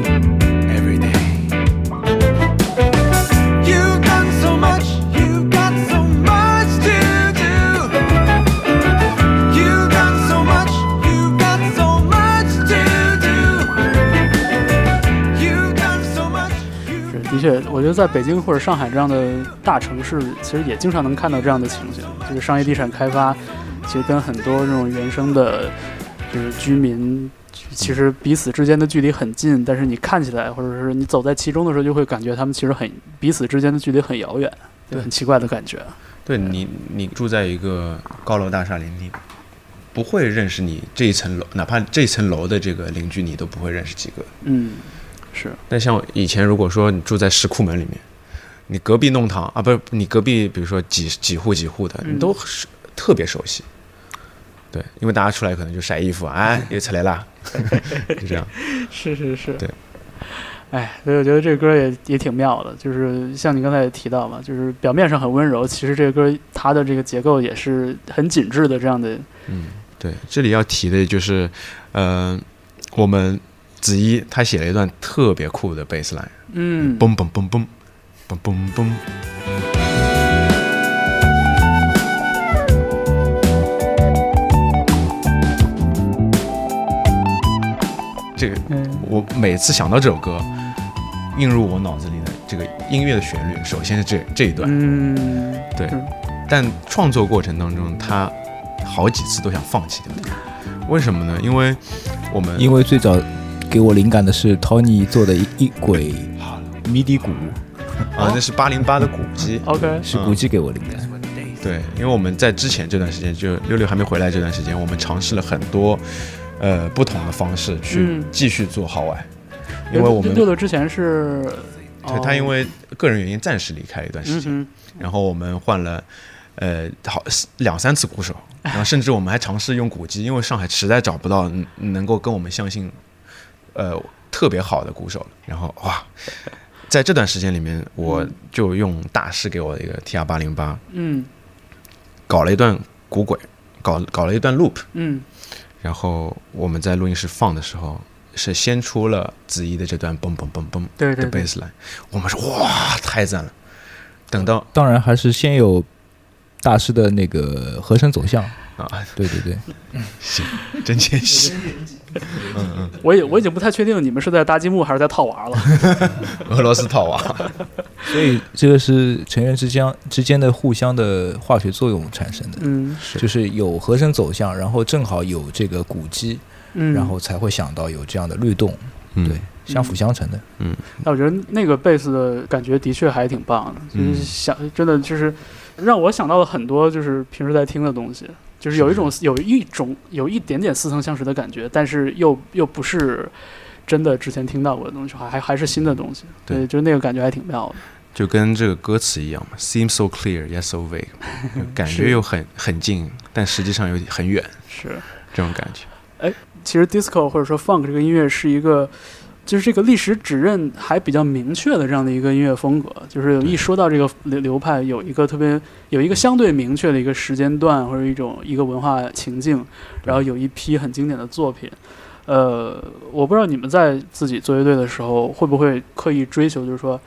的确，我觉得在北京或者上海这样的大城市，其实也经常能看到这样的情形，就是商业地产开发，其实跟很多这种原生的就是居民其实彼此之间的距离很近，但是你看起来或者是你走在其中的时候，就会感觉他们其实很彼此之间的距离很遥远，就很奇怪的感觉。对你，你住在一个高楼大厦里，你不会认识你这一层楼，哪怕这一层楼的这个邻居，你都不会认识几个。嗯，是。但像以前，如果说你住在石库门里面，你隔壁弄堂啊，不是你隔壁，比如说几几户几户的，你都是特别熟悉。对，因为大家出来可能就晒衣服，哎，又出来啦，就这样。是是是。对。哎，所以我觉得这个歌也也挺妙的，就是像你刚才也提到嘛，就是表面上很温柔，其实这个歌它的这个结构也是很紧致的这样的。嗯，对，这里要提的就是，呃，我们子怡他写了一段特别酷的贝斯 line，嗯，嘣嘣嘣嘣，嘣嘣嘣。这个我每次想到这首歌，映入我脑子里的这个音乐的旋律，首先是这这一段，嗯，对。但创作过程当中，他好几次都想放弃掉它，为什么呢？因为我们因为最早给我灵感的是 Tony 做的一一轨 MIDI 鼓，啊，那是八零八的鼓机，OK，是鼓机给我灵感。对，因为我们在之前这段时间，就六六还没回来这段时间，我们尝试了很多呃不同的方式去嗯。继续做号外，因为我们六六之前是，对他因为个人原因暂时离开一段时间，嗯然后我们换了呃好两三次鼓手，然后甚至我们还尝试用鼓机，因为上海实在找不到能能够跟我们相信呃特别好的鼓手了，然后哇。在这段时间里面，我就用大师给我的一个 TR 八零八，嗯。搞了一段鼓轨，搞搞了一段 loop，嗯。然后我们在录音室放的时候，是先出了子怡的这段嘣嘣嘣嘣的对对对。bass line，我们说哇太赞了。等到当然还是先有大师的那个和声走向啊，对对对，行，真谦虚。嗯嗯，我也我已经不太确定你们是在搭积木还是在套娃了。俄罗斯套娃，所以这个是成员之间之间的互相的化学作用产生的，嗯，就是有和声走向，然后正好有这个鼓机，嗯。然后才会想到有这样的律动，嗯。对，相辅相成的，嗯，那我觉得那个贝斯的感觉的确还挺棒的，嗯就是想真的就是让我想到了很多就是平时在听的东西，就是有一种有一种有一点点似曾相识的感觉，但是又又不是真的之前听到过的东西，还还还是新的东西，对对，就是那个感觉还挺妙的。就跟这个歌词一样嘛，seems so clear yet so vague，就 感觉又很很近，但实际上又很远，是这种感觉。哎，其实 disco 或者说 funk 这个音乐是一个，就是这个历史指认还比较明确的这样的一个音乐风格，就是一说到这个流流派，有一个特别有一个相对明确的一个时间段或者一种一个文化情境，然后有一批很经典的作品。呃，我不知道你们在自己做乐队的时候会不会刻意追求，就是说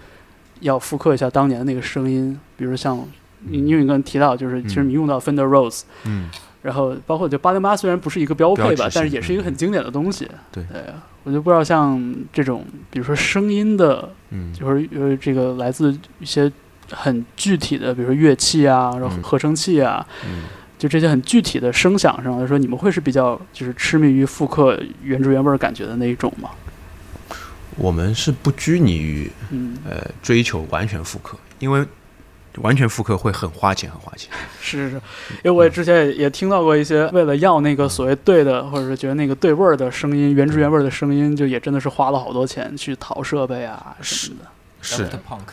要复刻一下当年的那个声音，比如像你因为你刚才提到，就是其实你用到 Fender Rose，嗯，然后包括就八零八虽然不是一个标配吧，但是也是一个很经典的东西。对。对，我就不知道像这种，比如说声音的，嗯。就是呃这个来自一些很具体的，比如说乐器啊，然后嗯合成器啊，嗯。就这些很具体的声响上来说，你们会是比较就是痴迷于复刻原汁原味儿感觉的那一种吗？我们是不拘泥于嗯。呃追求完全复刻，因为完全复刻会很花钱，很花钱。是是是，因为我也之前也也听到过一些为了要那个所谓对的，或者是觉得那个对味儿的声音，原汁原味儿的声音，就也真的是花了好多钱去淘设备啊什么的。是 punk，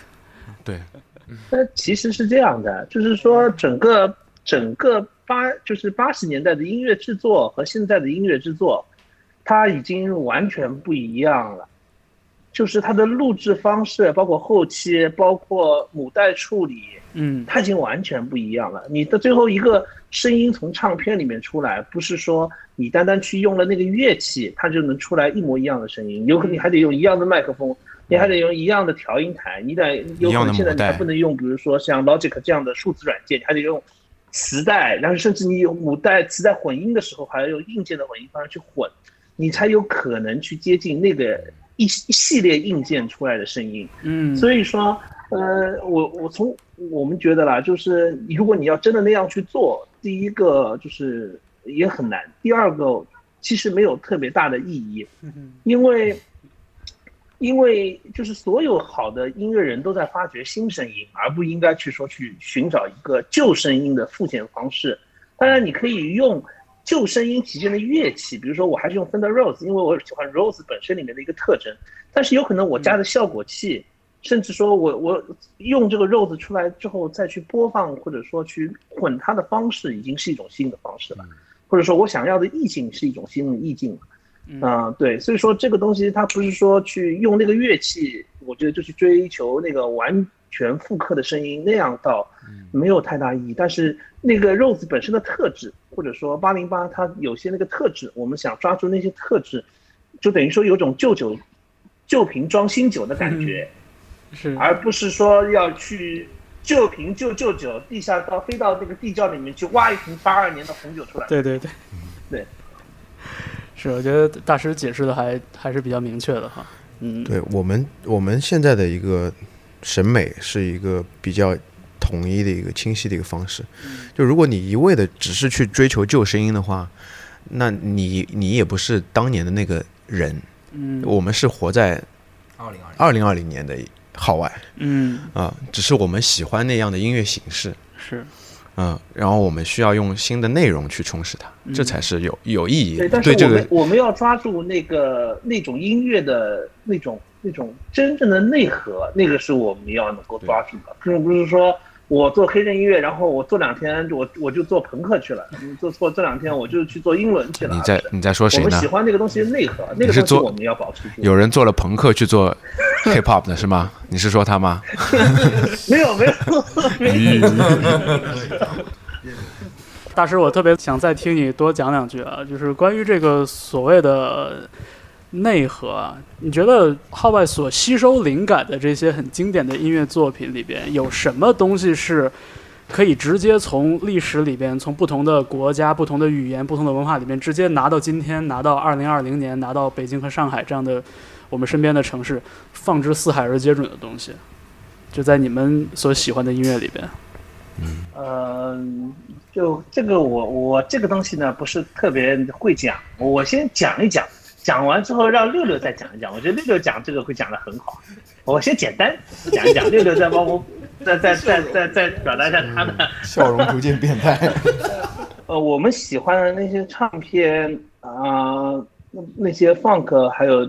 对，那其实是这样的，就是说整个整个八就是八十年代的音乐制作和现在的音乐制作，它已经完全不一样了。就是它的录制方式，包括后期，包括母带处理，嗯，它已经完全不一样了。你的最后一个声音从唱片里面出来，不是说你单单去用了那个乐器，它就能出来一模一样的声音，有可能你还得用一样的麦克风，你还得用一样的调音台，你得有可能现在你还不能用，比如说像 Logic 这样的数字软件，你还得用磁带，然后甚至你有母带、磁带混音的时候，还要用硬件的混音方式去混，你才有可能去接近那个一一系列硬件出来的声音。嗯，所以说，呃，我我从我们觉得啦，就是如果你要真的那样去做，第一个就是也很难，第二个其实没有特别大的意义，因为因为就是所有好的音乐人都在发掘新声音，而不应该去说去寻找一个旧声音的复现方式。当然，你可以用旧声音体现的乐器，比如说我还是用 Fender Rose，因为我喜欢 Rose 本身里面的一个特征。但是有可能我加的效果器，甚至说我我用这个 Rose 出来之后再去播放，或者说去混它的方式，已经是一种新的方式了。或者说我想要的意境是一种新的意境了。啊、对，所以说这个东西它不是说去用那个乐器，我觉得就去追求那个完全复刻的声音，那样倒没有太大意义。但是那个 Rose 本身的特质，或者说八零八它有些那个特质，我们想抓住那些特质，就等于说有种旧酒旧瓶装新酒的感觉，是而不是说要去旧瓶旧旧酒，地下到飞到那个地窖里面去挖一瓶八二年的红酒出来。对对对，对，是我觉得大师解释的还还是比较明确的哈。嗯，对我们我们现在的一个审美是一个比较统一的一个清晰的一个方式。就如果你一味的只是去追求旧声音的话，那你你也不是当年的那个人。嗯我们是活在二零二零二零年的号外嗯啊，只是我们喜欢那样的音乐形式。是嗯，然后我们需要用新的内容去充实它，这嗯才是有有意义。对，但是这个我们我们要抓住那个那种音乐的那种那种真正的内核，那个是我们要能够抓住的，并不是说我做黑人音乐，然后我做两天我我就做朋克去了，你做错这两天我就去做英伦去了。你在你在说谁呢我们喜？欢那个东西的内核，那个是做个东西我们要保持住。有人做了朋克去做 hip hop 的是吗？你是说他吗？没有没有没有。大师，我特别想再听你多讲两句啊，就是关于这个所谓的内核啊，你觉得号外所吸收灵感的这些很经典的音乐作品里边，有什么东西是可以直接从历史里边，从不同的国家、不同的语言、不同的文化里边，直接拿到今天，拿到二零二零年，拿到北京和上海这样的我们身边的城市，放之四海而皆准的东西，就在你们所喜欢的音乐里边。嗯，就这个我我这个东西呢不是特别会讲，我先讲一讲，讲完之后让六六再讲一讲。我觉得六六讲这个会讲得很好，我先简单讲一讲，六六再帮我再再再再再表达一下他的笑容逐渐变态。呃，我们喜欢的那些唱片啊、那那些 funk 还有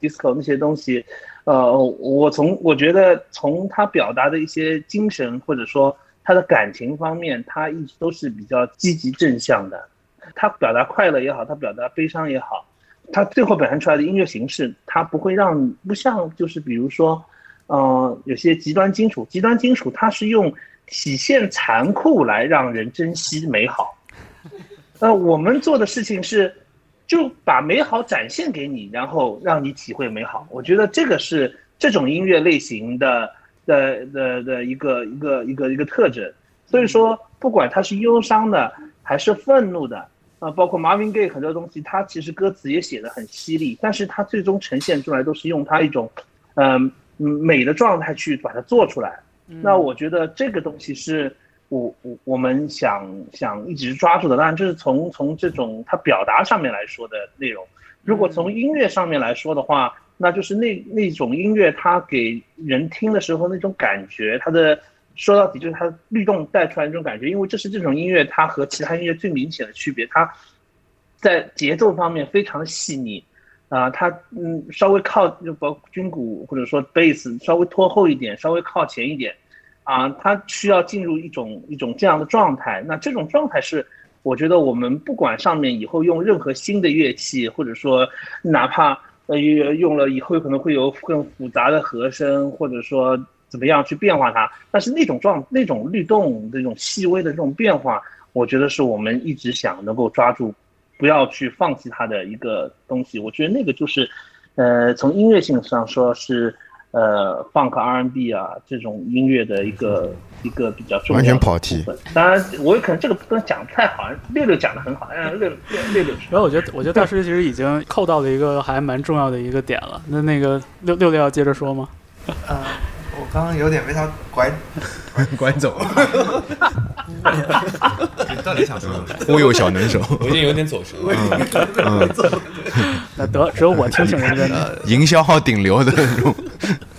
disco 那些东西，呃，我从我觉得从他表达的一些精神或者说他的感情方面，他一直都是比较积极正向的。他表达快乐也好，他表达悲伤也好，他最后表现出来的音乐形式，他不会让不像就是比如说，呃，有些极端金属，极端金属它是用体现残酷来让人珍惜美好。呃，我们做的事情是，就把美好展现给你，然后让你体会美好。我觉得这个是这种音乐类型的的的的一个一个一个一个特征。所以说，不管它是忧伤的还是愤怒的，啊、包括 Marvin Gaye 很多东西，他其实歌词也写的很犀利，但是他最终呈现出来都是用他一种，嗯、美的状态去把它做出来。那我觉得这个东西是我我我们想想一直抓住的，当然这是从从这种它表达上面来说的内容。如果从音乐上面来说的话，那就是那那种音乐它给人听的时候那种感觉，它的说到底就是它律动带出来那种感觉，因为这是这种音乐它和其他音乐最明显的区别，它在节奏方面非常细腻。啊、它嗯稍微靠就包括军鼓或者说贝斯稍微拖后一点，稍微靠前一点，啊，它需要进入一种一种这样的状态。那这种状态是，我觉得我们不管上面以后用任何新的乐器，或者说哪怕呃用了以后可能会有更复杂的和声，或者说怎么样去变化它，但是那种状那种律动那种细微的这种变化，我觉得是我们一直想能够抓住。不要去放弃它的一个东西，我觉得那个就是，呃，从音乐性上说是，呃，funk R&B 啊这种音乐的一个一个比较重要完的全跑题部分。当然，我有可能这个不能讲不太好，六六讲的很好，让六六六六然后我觉得，我觉得大师其实已经扣到了一个还蛮重要的一个点了。那那个六六六要接着说吗？呃，我刚刚有点被他拐 拐走了。到底想说什么？忽悠小能手，我已经有点走神了。嗯，那得只有我听听人家的。营销号顶流的那种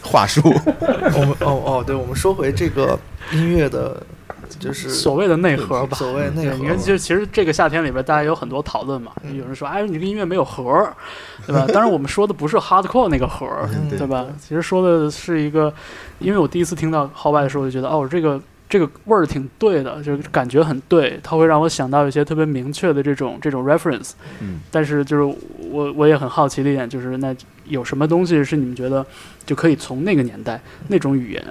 话术。我们哦哦，对，我们说回这个音乐的，就是所谓的内核吧，所谓内核对你看，就其实这个夏天里边，大家有很多讨论嘛。有人说，哎，你这个音乐没有核儿，对吧？当然，我们说的不是 hardcore 那个核对吧？其实说的是一个，因为我第一次听到 How 外的时候，我就觉得，哦，这个这个味儿挺对的，就是感觉很对，它会让我想到一些特别明确的这种这种 reference。嗯，但是就是我我也很好奇的一点就是，那有什么东西是你们觉得就可以从那个年代那种语言？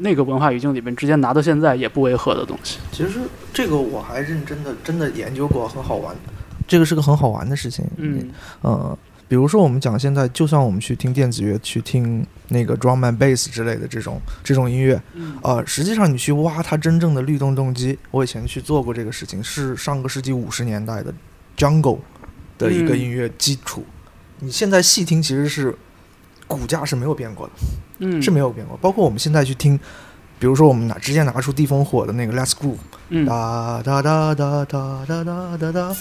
那个文化语境里面直接拿到现在也不违和的东西，其实这个我还认真的真的研究过，很好玩。这个是个很好玩的事情。嗯，呃，比如说我们讲现在，就算我们去听电子乐，去听那个 drum and bass 之类的这种这种音乐，嗯呃，实际上你去挖它真正的律动动机，我以前去做过这个事情，是上个世纪五十年代的 jungle 的一个嗯音乐基础。你现在细听，其实是骨架是没有变过的，嗯是没有变过。包括我们现在去听，比如说我们拿直接拿出地烽火的那个 Let's Groove，嗯哒哒哒哒哒哒哒哒哒。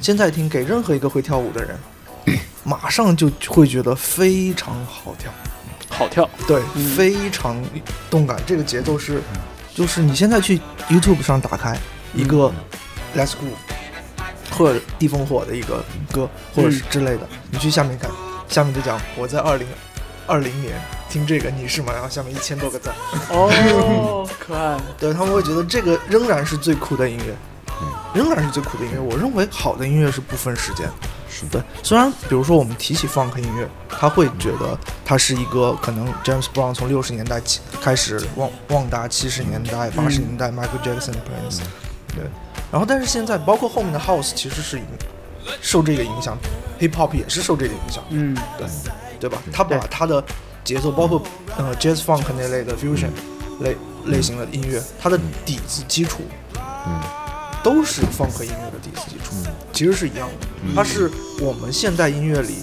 现在听给任何一个会跳舞的人，马上就会觉得非常好跳，好跳，对，嗯非常动感。这个节奏是，就是你现在去 YouTube 上打开一个 Let's Go，或者地烽火的一个歌，或者是之类的，你去下面看，下面就讲我在二零二零年听这个，你是吗？然后下面一千多个赞，哦，可爱，对他们会觉得这个仍然是最酷的音乐，仍然是最酷的音乐。我认为好的音乐是不分时间，是对。虽然比如说我们提起 funk 音乐，他会觉得它是一个可能 James Brown 从六十年代起开始旺旺达七十年代、八十年代 Michael Jackson、Prince，对。然后但是现在包括后面的 House 其实是影受这个影响，Hip Hop 也是受这个影响，嗯，对对吧？他把他的节奏，包括呃 Jazz Funk 那类的 Fusion 类类型的音乐，它的底子基础，嗯，都是 Funk 音乐的底子基础，其实是一样的。它是我们现代音乐里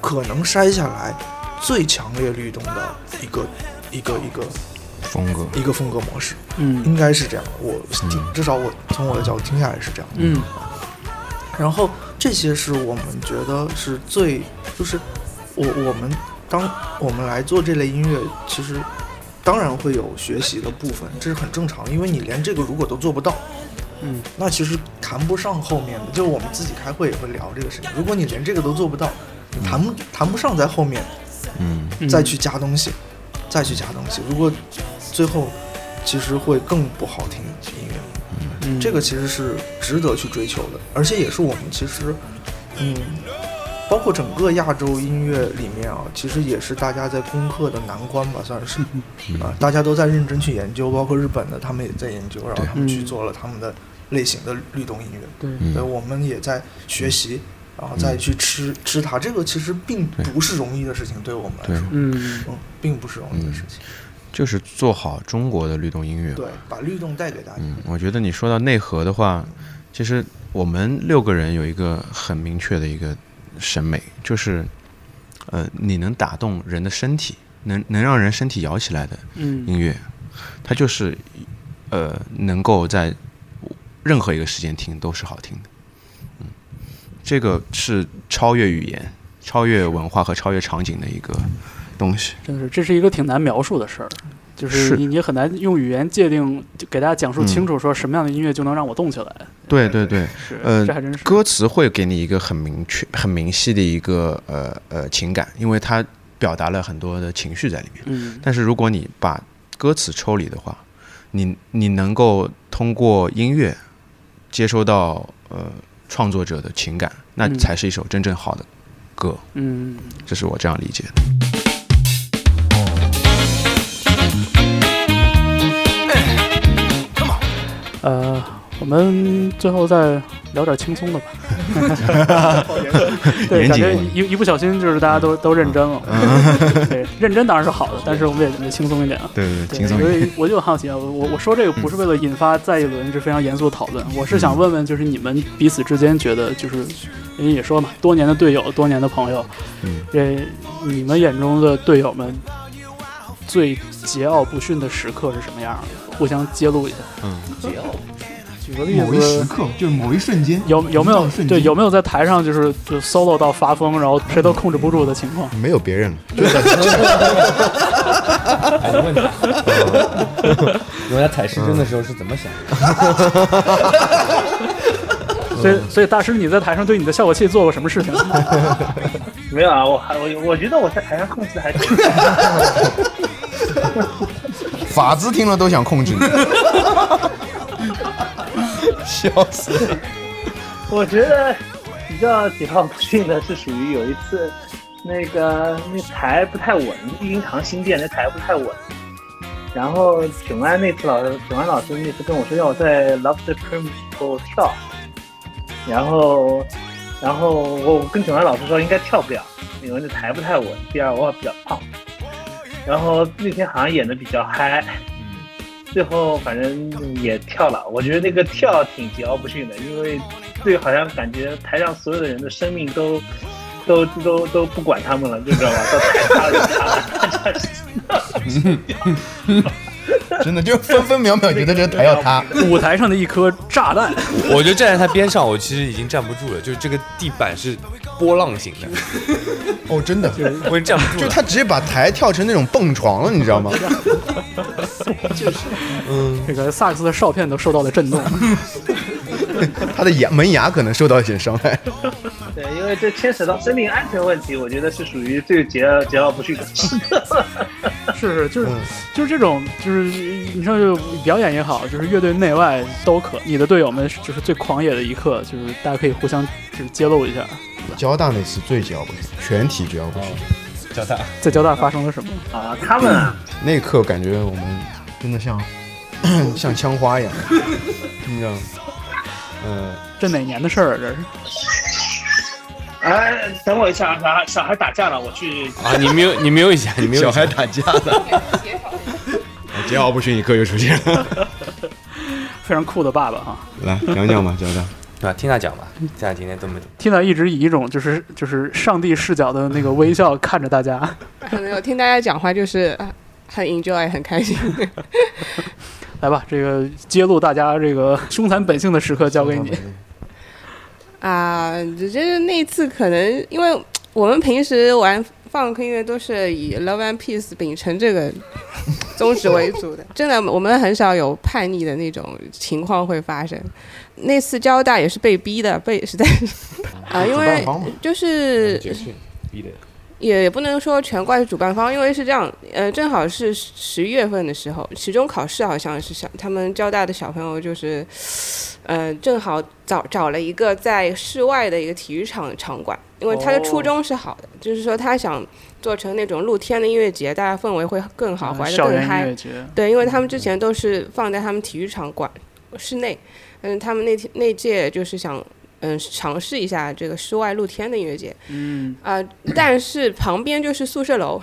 可能筛下来最强烈律动的一个一个一个风格，一个风格模式，嗯。应该是这样。我听，至少我从我的角度听下来是这样的。嗯。然后这些是我们觉得是最，就是我我们当我们来做这类音乐，其实当然会有学习的部分，这是很正常的，因为你连这个如果都做不到，嗯，那其实谈不上后面的。就是我们自己开会也会聊这个事情，如果你连这个都做不到，你谈不谈不上在后面嗯。再去加东西，再去加东西，如果最后其实会更不好听音乐。嗯。这个其实是值得去追求的，而且也是我们其实，嗯，包括整个亚洲音乐里面啊，其实也是大家在攻克的难关吧，算是。啊，大家都在认真去研究，包括日本的他们也在研究，然后他们去嗯。做了他们的类型的律动音乐，对。嗯。所以我们也在学习，然后再去吃吃它，这个其实并不是容易的事情，对我们来说，嗯。嗯，并不是容易的事情，就是做好中国的律动音乐。对，把律动带给大家，嗯，我觉得你说到内核的话，其实我们六个人有一个很明确的一个审美，就是，呃，你能打动人的身体，能能让人身体摇起来的嗯音乐，它就是，呃，能够在任何一个时间听都是好听的。嗯，这个是超越语言、超越文化和超越场景的一个东西。真是这是一个挺难描述的事儿，就是是你你很难用语言界定，就给大家讲述清楚说什么样的音乐就能让我动起来。对对对是，呃这还真是，歌词会给你一个很明确、很明晰的一个呃呃情感，因为它表达了很多的情绪在里面。嗯但是如果你把歌词抽离的话，你你能够通过音乐接收到呃创作者的情感，那嗯才是一首真正好的歌。嗯，这是我这样理解的。呃，我我们最后再聊点轻松的吧。对，感觉一一不小心就是大家都 都认真了。对，认真当然是好的，但是我们也得轻松一点啊。对对对。所以我就好奇啊，我我我说这个不是为了引发再一轮这非常严肃的讨论，我是想问问，就是你们彼此之间觉得，就是因为也说嘛，多年的队友，多年的朋友，嗯，这你们眼中的队友们最桀骜不驯的时刻是什么样的？互相揭露一下。嗯，桀骜不驯。举个例子某一时子，刻，就是某一瞬间，有有没有瞬间对有没有在台上就是就 solo 到发疯，然后谁都控制不住的情况？没有别人了，还是问他，你问他踩时针的时候是怎么想的？所以所以大师你在台上对你的效果器做过什么事情？没有啊，我还我我觉得我在台上控制的还挺 法子听了都想控制你，笑死了。我觉得比较桀骜不驯的是属于有一次，那个那台不太稳，育婴堂新店那台不太稳。然后囧安那次老师，囧安老师那次跟我说要我在 Love the Prim 时候跳，然后然后我跟囧安老师说应该跳不了，因为那台不太稳。第二我比较胖，然后那天好像演的比较嗨，最后反正也跳了。我觉得那个跳挺桀骜不驯的，因为对，好像感觉台上所有的人的生命都都都都不管他们了，就知道吧？到 台下就他了，真的就分分秒秒觉得这个台要塌。舞台上的一颗炸弹，我就站在他边上，我其实已经站不住了，就是这个地板是波浪形的，哦，真的，我站不住了。就他直接把台跳成那种蹦床了，你知道吗？就是，嗯，这个萨克斯的哨片都受到了震动，他的牙门牙可能受到一些伤害。对，因为这牵扯到生命安全问题，我觉得是属于最桀骜桀骜不驯的时刻。是是，就是就是这种，就是你说就表演也好，就是乐队内外都可，你的队友们就是最狂野的一刻，就是大家可以互相就是揭露一下。交大那次最桀骜不驯，全体桀骜不驯。交大在交大发生了什么？啊，他们啊，那一刻感觉我们真的像 像枪花一样，你知道吗？嗯，这哪年的事儿啊？这是？哎，等我一下，小孩小孩打架了，我去啊！你没有，你没有一下，你没有小孩打架了，桀骜不驯你哥又出现了，非常酷的爸爸啊。来讲讲吧，讲讲。对吧？听他讲吧，这样今天都没。听到一直以一种就是就是上帝视角的那个微笑看着大家。没有听大家讲话就是很 enjoy 很开心。来吧，这个揭露大家这个 凶残本性的时刻交给你。啊，就是那次可能因为我们平时玩放克音乐都是以 love and peace 秉承这个宗旨为主的，真的我们很少有叛逆的那种情况会发生。那次交大也是被逼的，被实在是啊，因为就是逼的。也也不能说全怪主办方，因为是这样，呃，正好是十一月份的时候，期中考试好像是小他们交大的小朋友就是，呃，正好找找了一个在室外的一个体育场场馆，因为他的初衷是好的，就是说他想做成那种露天的音乐节，大家氛围会更好，玩的更嗨。对，因为他们之前都是放在他们体育场馆室内，嗯，他们那天那届就是想。嗯，尝试一下这个室外露天的音乐节。嗯啊、呃，但是旁边就是宿舍楼，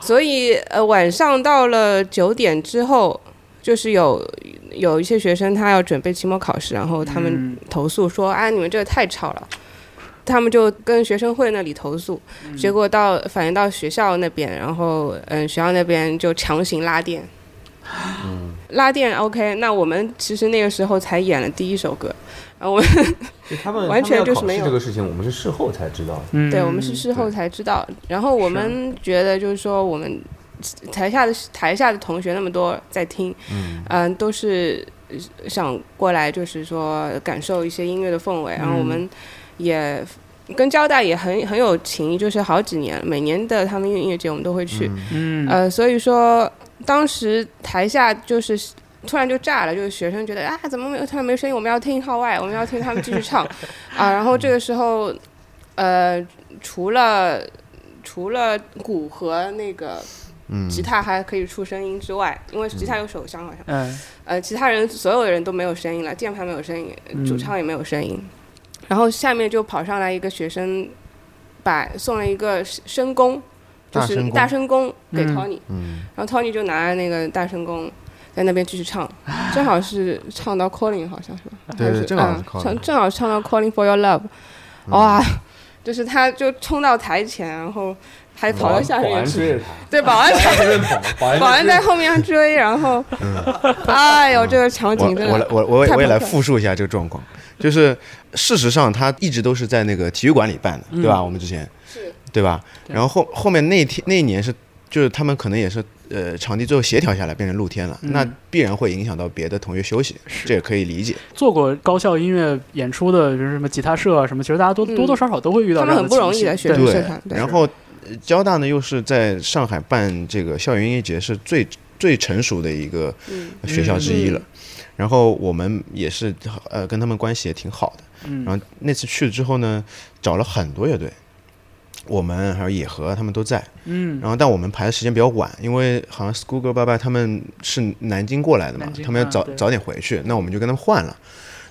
所以呃晚上到了九点之后，就是有有一些学生他要准备期末考试，然后他们投诉说：“啊，你们这个太吵了。”他们就跟学生会那里投诉，结果到反映到学校那边，然后嗯，学校那边就强行拉电。嗯，拉电 OK，那我们其实那个时候才演了第一首歌，然后我 他们 完全就是没有这个事情，我们是事后才知道。嗯，对，我们是事后才知道。然后我们觉得就是说，我们台下的台下的同学那么多在听，嗯、呃，都是想过来，就是说感受一些音乐的氛围。然后我们也跟交大也很很有情，就是好几年，每年的他们音乐节我们都会去。嗯，呃，所以说当时台下就是。突然就炸了，就是学生觉得啊，怎么没有突然没声音？我们要听号外，我们要听他们继续唱 啊。然后这个时候，呃，除了除了鼓和那个嗯吉他还可以出声音之外，因为吉他有手枪好像，嗯呃，其他人所有的人都没有声音了，键盘没有声音，嗯主唱也没有声音，然后下面就跑上来一个学生，把送了一个声弓，就是大声弓大声弓给嗯 Tony，、嗯，然后 Tony 就拿着那个大声公在那边继续唱，正好是唱到 Calling 好像是吧？对是正好是嗯 Calling 唱正好唱到 Calling for Your Love，哇，就是他就冲到台前，然后还跑到下面去，对，保安在保安 在后面追，然后，哎呦，这个场景真的我来我我我也来复述一下这个状况，就是事实上他一直都是在那个体育馆里办的，对吧？我们之前是对吧？对然后后后面那天那一年是，就是他们可能也是呃场地最后协调下来变成露天了，嗯那必然会影响到别的同学休息，这也可以理解。做过高校音乐演出的，就是什么吉他社啊什么，其实大家多嗯多多少少都会遇到他们这样的很不容易对对然后呃交大呢又是在上海办这个校园音乐节是最最成熟的一个嗯学校之一了。嗯然后我们也是呃跟他们关系也挺好的。嗯然后那次去了之后呢，找了很多乐队，我们还有野河他们都在。嗯然后但我们排的时间比较晚，因为好像 School Girl 爸爸他们是南京过来的嘛，他们要啊早早点回去，那我们就跟他们换了。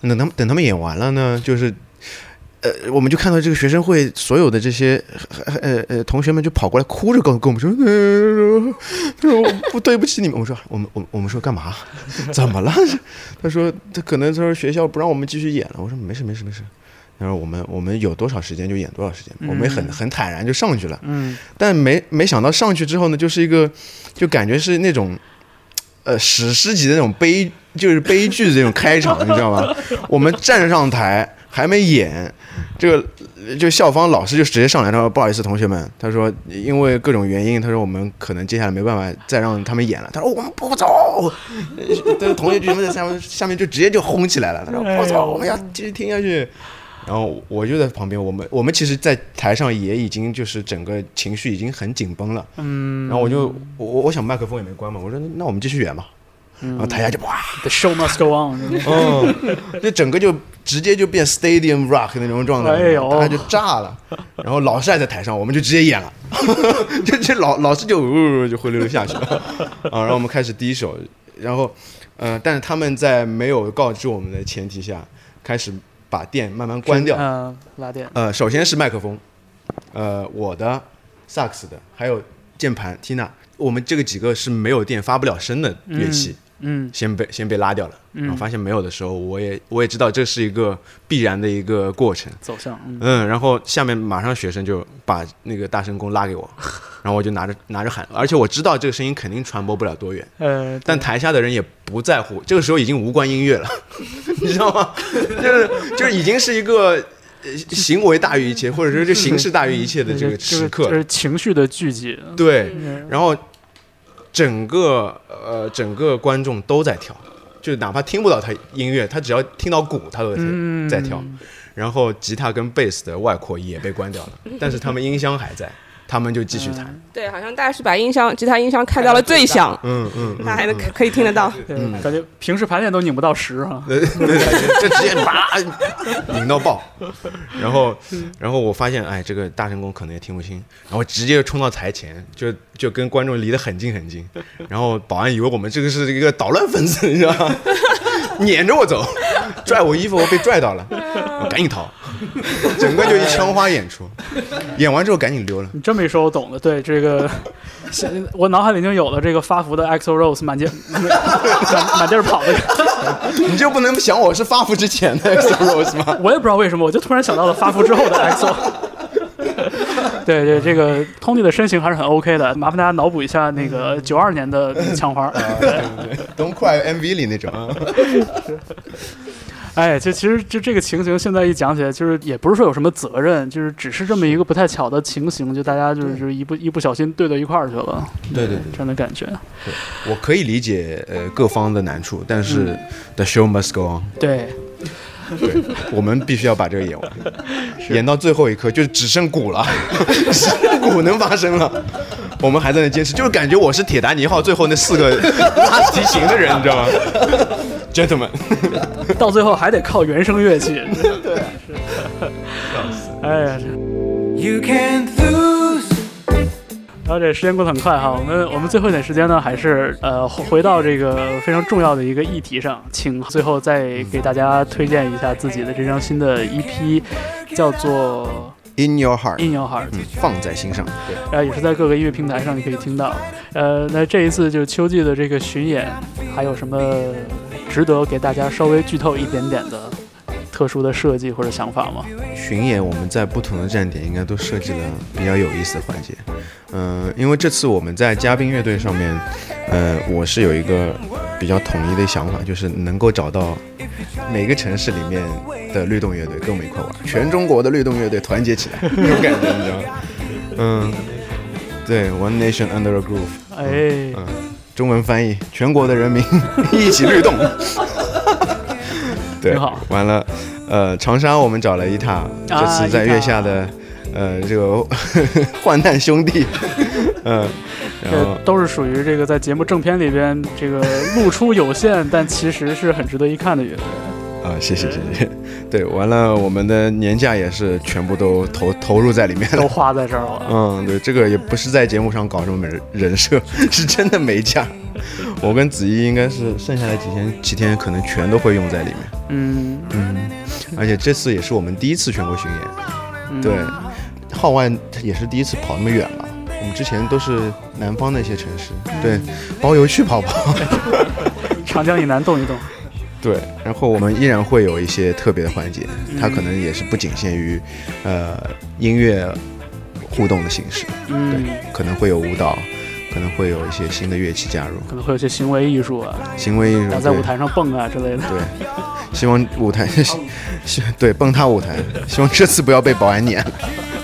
等他们等他们演完了呢，就是。呃，我们就看到这个学生会所有的这些呃呃呃同学们就跑过来哭着跟跟我们说，呃，他说我不对不起你们，我说我们我我们说干嘛？怎么了？他说他可能他说学校不让我们继续演了。我说没事没事没事。他说我们我们有多少时间就演多少时间，我们很嗯很坦然就上去了。嗯但没没想到上去之后呢，就是一个就感觉是那种呃史诗级的那种悲，就是悲剧的这种开场，你知道吗？我们站上台还没演，这个就校方老师就直接上来，他说不好意思，同学们，他说因为各种原因，他说我们可能接下来没办法再让他们演了，他说我们不走，呃这个同学就在下面下面就直接就轰起来了，他说不走，我们要继续听下去。然后我就在旁边，我们我们其实，在台上也已经就是整个情绪已经很紧绷了。嗯，然后我就我我我想麦克风也没关嘛，我说那我们继续演吧。然后台下就哇，The show must go on。嗯，就整个就直接就变 stadium rock 那种状态，哎呦大家就炸了。然后老师还在台上，我们就直接演了，就就老老师就、呜、就灰溜溜下去了啊。然后我们开始第一首，然后呃，但是他们在没有告知我们的前提下，开始把电慢慢关掉。嗯，拉电。呃，首先是麦克风，呃，我的、萨克斯的，还有键盘、Tina，，我们这个几个是没有电、发不了声的乐器，嗯先被先被拉掉了。嗯然后发现没有的时候，我也我也知道这是一个必然的一个过程。走向嗯嗯，然后下面马上学生就把那个大声公拉给我，然后我就拿着拿着喊，而且我知道这个声音肯定传播不了多远，嗯，但台下的人也不在乎，这个时候已经无关音乐了，你知道吗？就是就是已经是一个呃行为大于一切，或者说就形式大于一切的这个时刻就。是情绪的聚集。对嗯，然后整个呃整个观众都在跳，就哪怕听不到他音乐，他只要听到鼓，他都在、嗯在跳。然后吉他跟贝斯的外扩也被关掉了，但是他们音箱还在，他们就继续弹。对，好像大家是把音箱、吉他音箱开到了最响，嗯嗯，那还能可可以听得到。对，感觉平时排练都拧不到十哈。对 对对，就直接叭拧到爆。然后，然后我发现，哎，这个大神功可能也听不清，然后直接冲到台前，就就跟观众离得很近很近。然后保安以为我们这个是一个捣乱分子，你知道吗？撵着我走，拽我衣服，我被拽到了，我赶紧逃，整个就一枪花演出。演完之后赶紧溜了。你这么一说，我懂了。对这个，现我脑海里已经有了这个发福的 EXO Rose 满街满满地儿跑的。你就不能想我是发福之前的 X O Rose 吗？我也不知道为什么，我就突然想到了发福之后的 EXO。对对，这个 Tony 的身形还是很 OK 的，麻烦大家脑补一下那个九二年的枪花。东快 MV 里那种。哎，就其实就这个情形，现在一讲起来，就是也不是说有什么责任，就是只是这么一个不太巧的情形，就大家就是就是一不一不小心对到一块儿去了。对对对这样的感觉。我可以理解呃各方的难处，但是 the show must go on。对，对，我们必须要把这个演完，演到最后一刻，就只剩鼓了，只剩鼓能发声了。我们还在那坚持，就是感觉我是铁达尼号最后那四个 拉提琴的人，你知道吗？Gentlemen，到最后还得靠原声乐器。对，是。哎呀，这 You can't lose. 后这时间过得很快哈，我们我们最后一点时间呢，还是呃回到这个非常重要的一个议题上，请最后再给大家推荐一下自己的这张新的 EP，叫做 In Your Heart，In Your Heart，嗯，放在心上。对，然后也是在各个音乐平台上你可以听到。呃，那这一次就秋季的这个巡演，还有什么值得给大家稍微剧透一点点的特殊的设计或者想法吗？巡演我们在不同的站点应该都设计了比较有意思的环节。嗯、因为这次我们在嘉宾乐队上面，呃，我是有一个比较统一的想法，就是能够找到每个城市里面的律动乐队跟我们一块玩，全中国的律动乐队团结起来，那种感觉，你知道吗？嗯，对，One Nation Under a Groove。哎，嗯，中文翻译：全国的人民 一起律动。对挺好，完了，呃，长沙我们找了一塔，这次在月下的，呃，这个 患难兄弟，嗯，然后这都是属于这个在节目正片里边这个露出有限，但其实是很值得一看的乐队。啊，谢谢谢谢，对，完了，我们的年假也是全部都投投入在里面了，都花在这儿了。嗯，对，这个也不是在节目上搞什么人人设，是真的没假。我跟子怡应该是剩下的几天几天可能全都会用在里面。嗯。嗯，而且这次也是我们第一次全国巡演，嗯。对，号外也是第一次跑那么远嘛。我们之前都是南方的一些城市，对，包邮去跑跑。长江以南动一动。对，然后我们依然会有一些特别的环节，它可能也是不仅限于，呃，音乐互动的形式，嗯。对，可能会有舞蹈，可能会有一些新的乐器加入，可能会有些行为艺术啊，行为艺术在舞台上蹦啊之类的。对，希望舞台，希对蹦踏舞台，希望这次不要被保安撵了。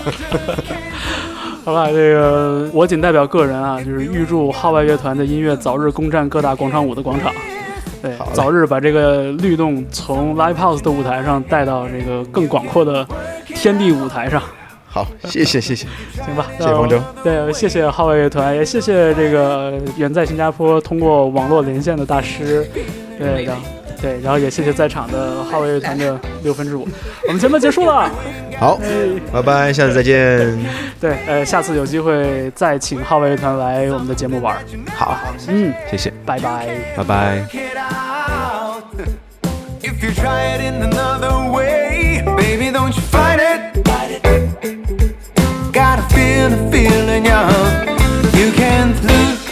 好吧，这个我仅代表个人啊，就是预祝号外乐团的音乐早日攻占各大广场舞的广场。对，早日把这个律动从 live house 的舞台上带到这个更广阔的天地舞台上。好，谢谢谢谢，行吧，谢谢方舟。对，谢谢号外乐团，也谢谢这个远在新加坡通过网络连线的大师。对，然后对，然后也谢谢在场的号外乐团的六分之五。我们节目结束了。好，拜拜，下次再见。对，呃，下次有机会再请号外乐团来我们的节目玩。好，嗯，谢谢，拜拜，拜拜。The feeling, young. You can't lose